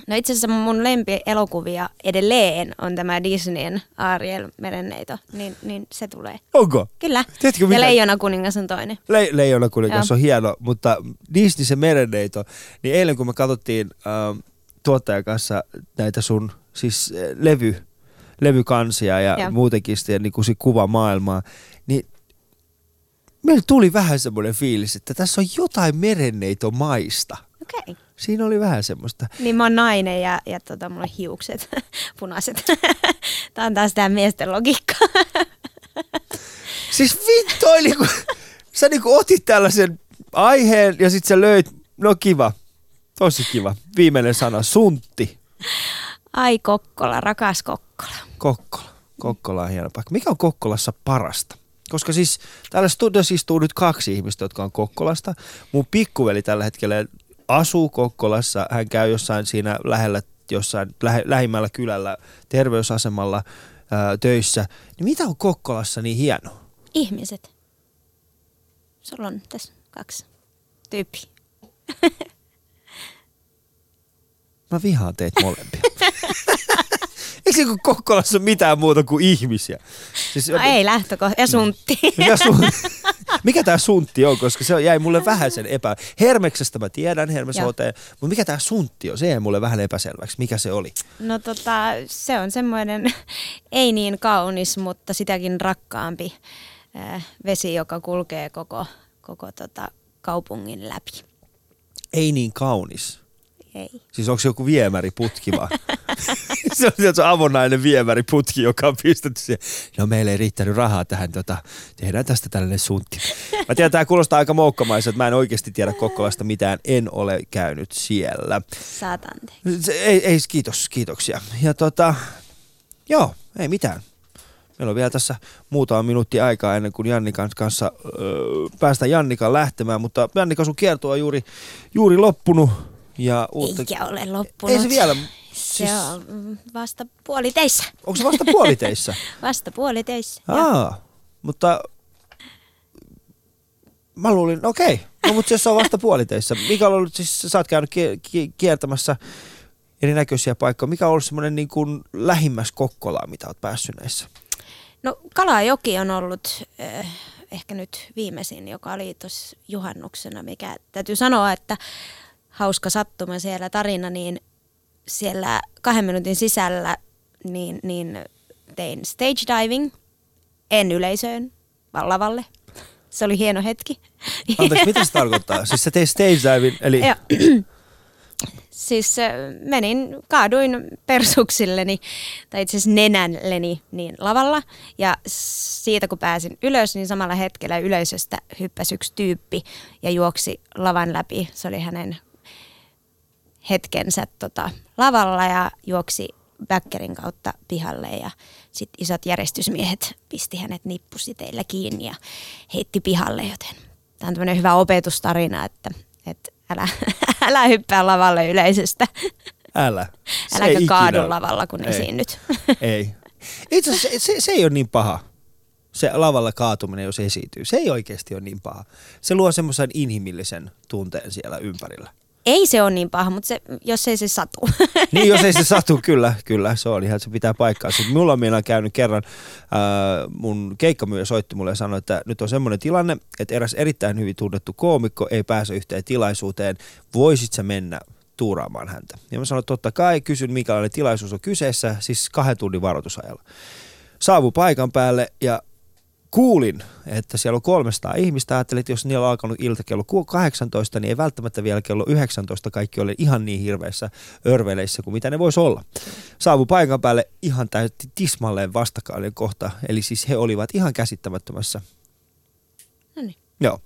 Speaker 1: No itse asiassa mun lempielokuvia edelleen on tämä Disneyn Ariel merenneito, niin, niin se tulee.
Speaker 3: Onko?
Speaker 1: Kyllä.
Speaker 3: Tiedätkö
Speaker 1: ja
Speaker 3: mitä?
Speaker 1: Leijona kuningas on toinen.
Speaker 3: Le- Leijona kuningas
Speaker 1: Joo.
Speaker 3: on hieno, mutta Disney se merenneito, niin eilen kun me katsottiin ähm, tuottajan kanssa näitä sun siis äh, levy, levykansia ja
Speaker 1: Joo.
Speaker 3: muutenkin sitä niin kuin kuvamaailmaa, niin meillä tuli vähän semmoinen fiilis, että tässä on jotain merenneitomaista.
Speaker 1: Okei. Okay.
Speaker 3: Siinä oli vähän semmoista.
Speaker 1: Niin mä oon nainen ja, ja tota, mulla on hiukset [LAUGHS] punaiset. [LAUGHS] Tää on taas tää miesten logiikka. [LAUGHS]
Speaker 3: Siis vittu, niinku, sä niinku otit tällaisen aiheen ja sit sä löit, no kiva, tosi kiva. Viimeinen sana, suntti.
Speaker 1: Ai Kokkola, rakas Kokkola.
Speaker 3: Kokkola. Kokkola on hieno paikka. Mikä on Kokkolassa parasta? Koska siis täällä studiossa istuu nyt kaksi ihmistä, jotka on Kokkolasta. Mun pikkuveli tällä hetkellä asuu Kokkolassa. Hän käy jossain siinä lähellä, jossain lähe, lähimmällä kylällä terveysasemalla ää, töissä. Niin mitä on Kokkolassa niin hieno?
Speaker 1: Ihmiset. Sulla on tässä kaksi tyyppiä.
Speaker 3: Mä vihaan teitä molempia. [LAUGHS] Eikö kun Kokkolassa ole mitään muuta kuin ihmisiä? Siis,
Speaker 1: No ei lähtökohta. Ja suntti.
Speaker 3: Mikä, sun, mikä tämä suntti on, koska se jäi mulle vähän sen epä... Hermeksestä mä tiedän, Hermes. HT, mutta mikä tämä suntti on? Se jäi mulle vähän epäselväksi. Mikä se oli?
Speaker 1: No tota, se on semmoinen [LAUGHS] ei niin kaunis, mutta sitäkin rakkaampi äh, vesi, joka kulkee koko, koko tota, kaupungin läpi.
Speaker 3: Ei niin kaunis.
Speaker 1: Ei.
Speaker 3: Siis onko se joku viemäriputki vaan? [LAUGHS] se on se avonainen viemäriputki, joka on pistetty siihen. No meillä ei riittänyt rahaa tähän, tota, tehdään tästä tällainen suntti. Mä tiedän, tämä kuulostaa aika moukkamaiselta. Mä en oikeasti tiedä Kokkolasta mitään, en ole käynyt siellä.
Speaker 1: Saat anteeksi.
Speaker 3: Se, ei, ei, kiitos, kiitoksia. Ja tota, joo, ei mitään. Meillä on vielä tässä muutama minuutti aikaa ennen kuin Jannikan kanssa öö, päästään Jannikan lähtemään, mutta Jannika sun kierto on juuri, juuri loppunut. Ja uutta...
Speaker 1: Eikä ole loppunut.
Speaker 3: Ei se vielä.
Speaker 1: Se
Speaker 3: Siis,
Speaker 1: on mm, vasta puoliteissä.
Speaker 3: onko se vasta puoliteissä? [LAUGHS]
Speaker 1: Vasta puoliteissä.
Speaker 3: Aa, mutta mä luulin, no okei, no mutta jos se on vasta puoliteissä, mikä on ollut, siis sä oot käynyt kie- kie- kiertämässä erinäköisiä paikkoja, mikä on ollut semmoinen niin kuin lähimmäs Kokkolaa, mitä oot päässyt näissä?
Speaker 1: No Kalajoki on ollut äh, ehkä nyt viimeisin, joka oli tuossa juhannuksena, mikä täytyy sanoa, että hauska sattuma siellä tarina, niin siellä kahden minuutin sisällä niin, niin tein stage diving, en yleisöön, vaan lavalle. Se oli hieno hetki.
Speaker 3: Anteeksi, mitä se tarkoittaa? Siis sä teit stage diving, eli
Speaker 1: siis menin, kaaduin persuksilleni, tai itse asiassa nenänleni niin lavalla. Ja siitä kun pääsin ylös, niin samalla hetkellä yleisöstä hyppäsi yksi tyyppi ja juoksi lavan läpi. Se oli hänen hetkensä tota, lavalla ja juoksi backerin kautta pihalle ja sitten isot järjestysmiehet pisti hänet nippusiteillä kiinni ja heitti pihalle, joten tämä on tämmöinen hyvä opetustarina, että, että älä, [LAUGHS] älä hyppää lavalle yleisöstä.
Speaker 3: älä. Se
Speaker 1: Äläkä
Speaker 3: ei
Speaker 1: kaadu
Speaker 3: ikinä-
Speaker 1: lavalla, kun
Speaker 3: Ei.
Speaker 1: esiinnyt. [LAUGHS]
Speaker 3: Ei. Itse asiassa se, se, se ei ole niin paha, se lavalla kaatuminen, jos esiintyy. Se ei oikeasti ole niin paha. Se luo semmoisen inhimillisen tunteen siellä ympärillä.
Speaker 1: Ei se ole niin paha, mutta se, jos ei se satu. [LAUGHS]
Speaker 3: Niin, jos ei se satu, kyllä, kyllä, se on ihan, se pitää paikkaa. Sitten mulla on meillä käynyt kerran, ää, mun keikkamyyjä soitti mulle ja sanoi, että nyt on semmoinen tilanne, että eräs erittäin hyvin tunnettu koomikko ei pääse yhteen tilaisuuteen, voisit sä mennä tuuraamaan häntä? Ja mä sanoin, totta kai, kysyn minkälainen tilaisuus on kyseessä, siis kahden tunnin varoitusajalla. Saavu paikan päälle ja kuulin, että siellä on 300 ihmistä. Ajattelin, että jos niillä on alkanut ilta kello ku- 18, niin ei välttämättä vielä kello 19 kaikki ole ihan niin hirveissä örveleissä kuin mitä ne voisi olla. Saavu paikan päälle ihan täytti tismalleen vastakkainen kohta. Eli siis he olivat ihan käsittämättömässä.
Speaker 1: No niin.
Speaker 3: Joo.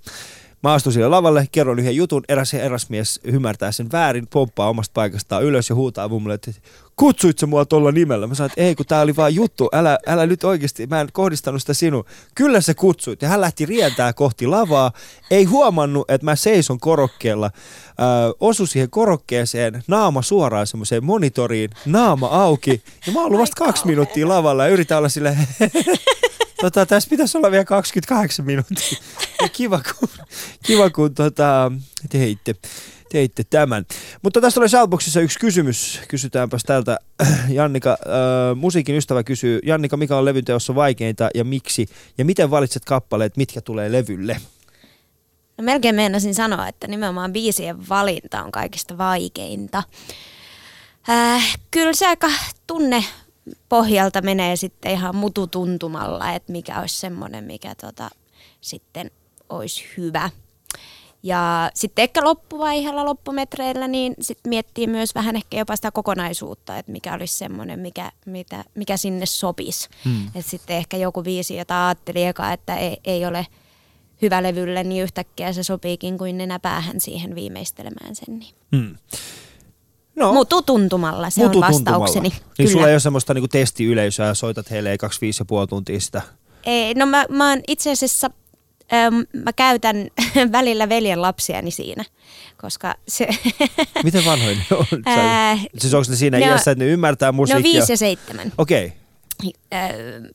Speaker 3: Mä astun sille lavalle, kerron yhden jutun, eräs eräs mies ymmärtää sen väärin, pomppaa omasta paikastaan ylös ja huutaa mulle, että kutsuit sä mua tuolla nimellä? Mä sanoin, että ei kun tää oli vaan juttu, älä, älä nyt oikeasti, mä en kohdistanut sitä sinun. Kyllä se kutsuit. Ja hän lähti rientää kohti lavaa, ei huomannut, että mä seison korokkeella, äh, osu siihen korokkeeseen, naama suoraan semmoiseen monitoriin, naama auki. Ja mä oon ollut vasta kaksi minuuttia lavalla ja yritän olla sille [LAUGHS] tota, tässä pitäisi olla vielä 28 minuuttia. Ja kiva, kun, kiva, kun tota, teitte, teitte tämän. Mutta tässä oli Shoutboxissa yksi kysymys. Kysytäänpäs täältä. Jannika, äh, musiikin ystävä kysyy. Jannika, mikä on levyn teossa vaikeinta ja miksi? Ja miten valitset kappaleet, mitkä tulee levylle?
Speaker 1: No melkein meinasin sanoa, että nimenomaan biisien valinta on kaikista vaikeinta. Äh, kyllä se aika tunne pohjalta menee sitten ihan mututuntumalla, että mikä olisi semmoinen, mikä tota, sitten olisi hyvä. Ja sitten ehkä loppuvaiheella, loppumetreillä, niin sitten miettii myös vähän ehkä jopa sitä kokonaisuutta, että mikä olisi semmoinen, mikä, mitä, mikä sinne sopisi. Hmm. Että sitten ehkä joku viisi, jota ajatteli eka, että ei, ei ole hyvä levylle, niin yhtäkkiä se sopiikin kuin nenä päähän siihen viimeistelemään sen. Niin. Hmm. No, mutu tuntumalla, se mutu on vastaukseni. Niin
Speaker 3: Kyllä. sulla ei ole semmoista niinku testiyleisöä soitat heille kaksi, viisi ja puoli tuntia sitä?
Speaker 1: Ei, no mä, mä oon itse asiassa, äm, mä käytän [LAUGHS] välillä veljen lapsiani siinä, koska se... [LAUGHS]
Speaker 3: Miten vanhoin ne on? Ää, siis onko ne siinä no, iässä, että ne ymmärtää musiikkia?
Speaker 1: No viisi ja seitsemän.
Speaker 3: Okei. Okay.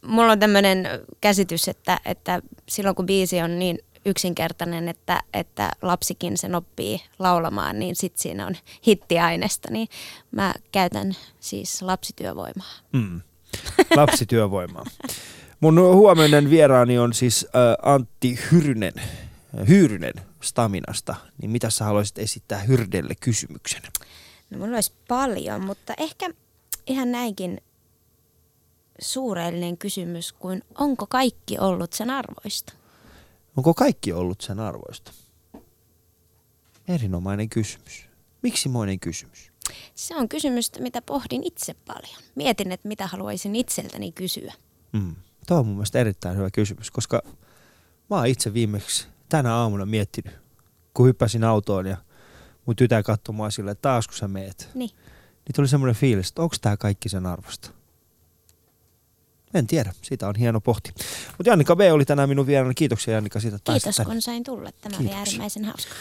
Speaker 1: Mulla on tämmöinen käsitys, että, että silloin kun biisi on niin yksinkertainen, että, että lapsikin sen oppii laulamaan, niin sitten siinä on hittiainesta, niin mä käytän siis lapsityövoimaa. Mm.
Speaker 3: Lapsityövoimaa. Mun huomioinen vieraani on siis äh, Antti Hyrynen, Hyyrynen Staminasta. Niin mitä sä haluaisit esittää Hyrdelle kysymyksen?
Speaker 1: No mulla olisi paljon, mutta ehkä ihan näinkin suurellinen kysymys kuin onko kaikki ollut sen arvoista?
Speaker 3: Onko kaikki ollut sen arvoista? Erinomainen kysymys. Miksi moinen kysymys?
Speaker 1: Se on kysymys, mitä pohdin itse paljon. Mietin, että mitä haluaisin itseltäni kysyä.
Speaker 3: Mm. Tuo on mun mielestä erittäin hyvä kysymys, koska mä oon itse viimeksi tänä aamuna miettinyt, kun hyppäsin autoon ja mun tytär katsoi mua silleen, että taas kun sä meet.
Speaker 1: Niin.
Speaker 3: Niin tuli semmoinen fiilis, että onko tämä kaikki sen arvosta? En tiedä, siitä on hieno pohti. Mutta Jannika B. oli tänään minun vieraani. Kiitoksia Jannika siitä, että
Speaker 1: Kiitos kun sain tulla. Tämä Kiitoksia. oli äärimmäisen hauska.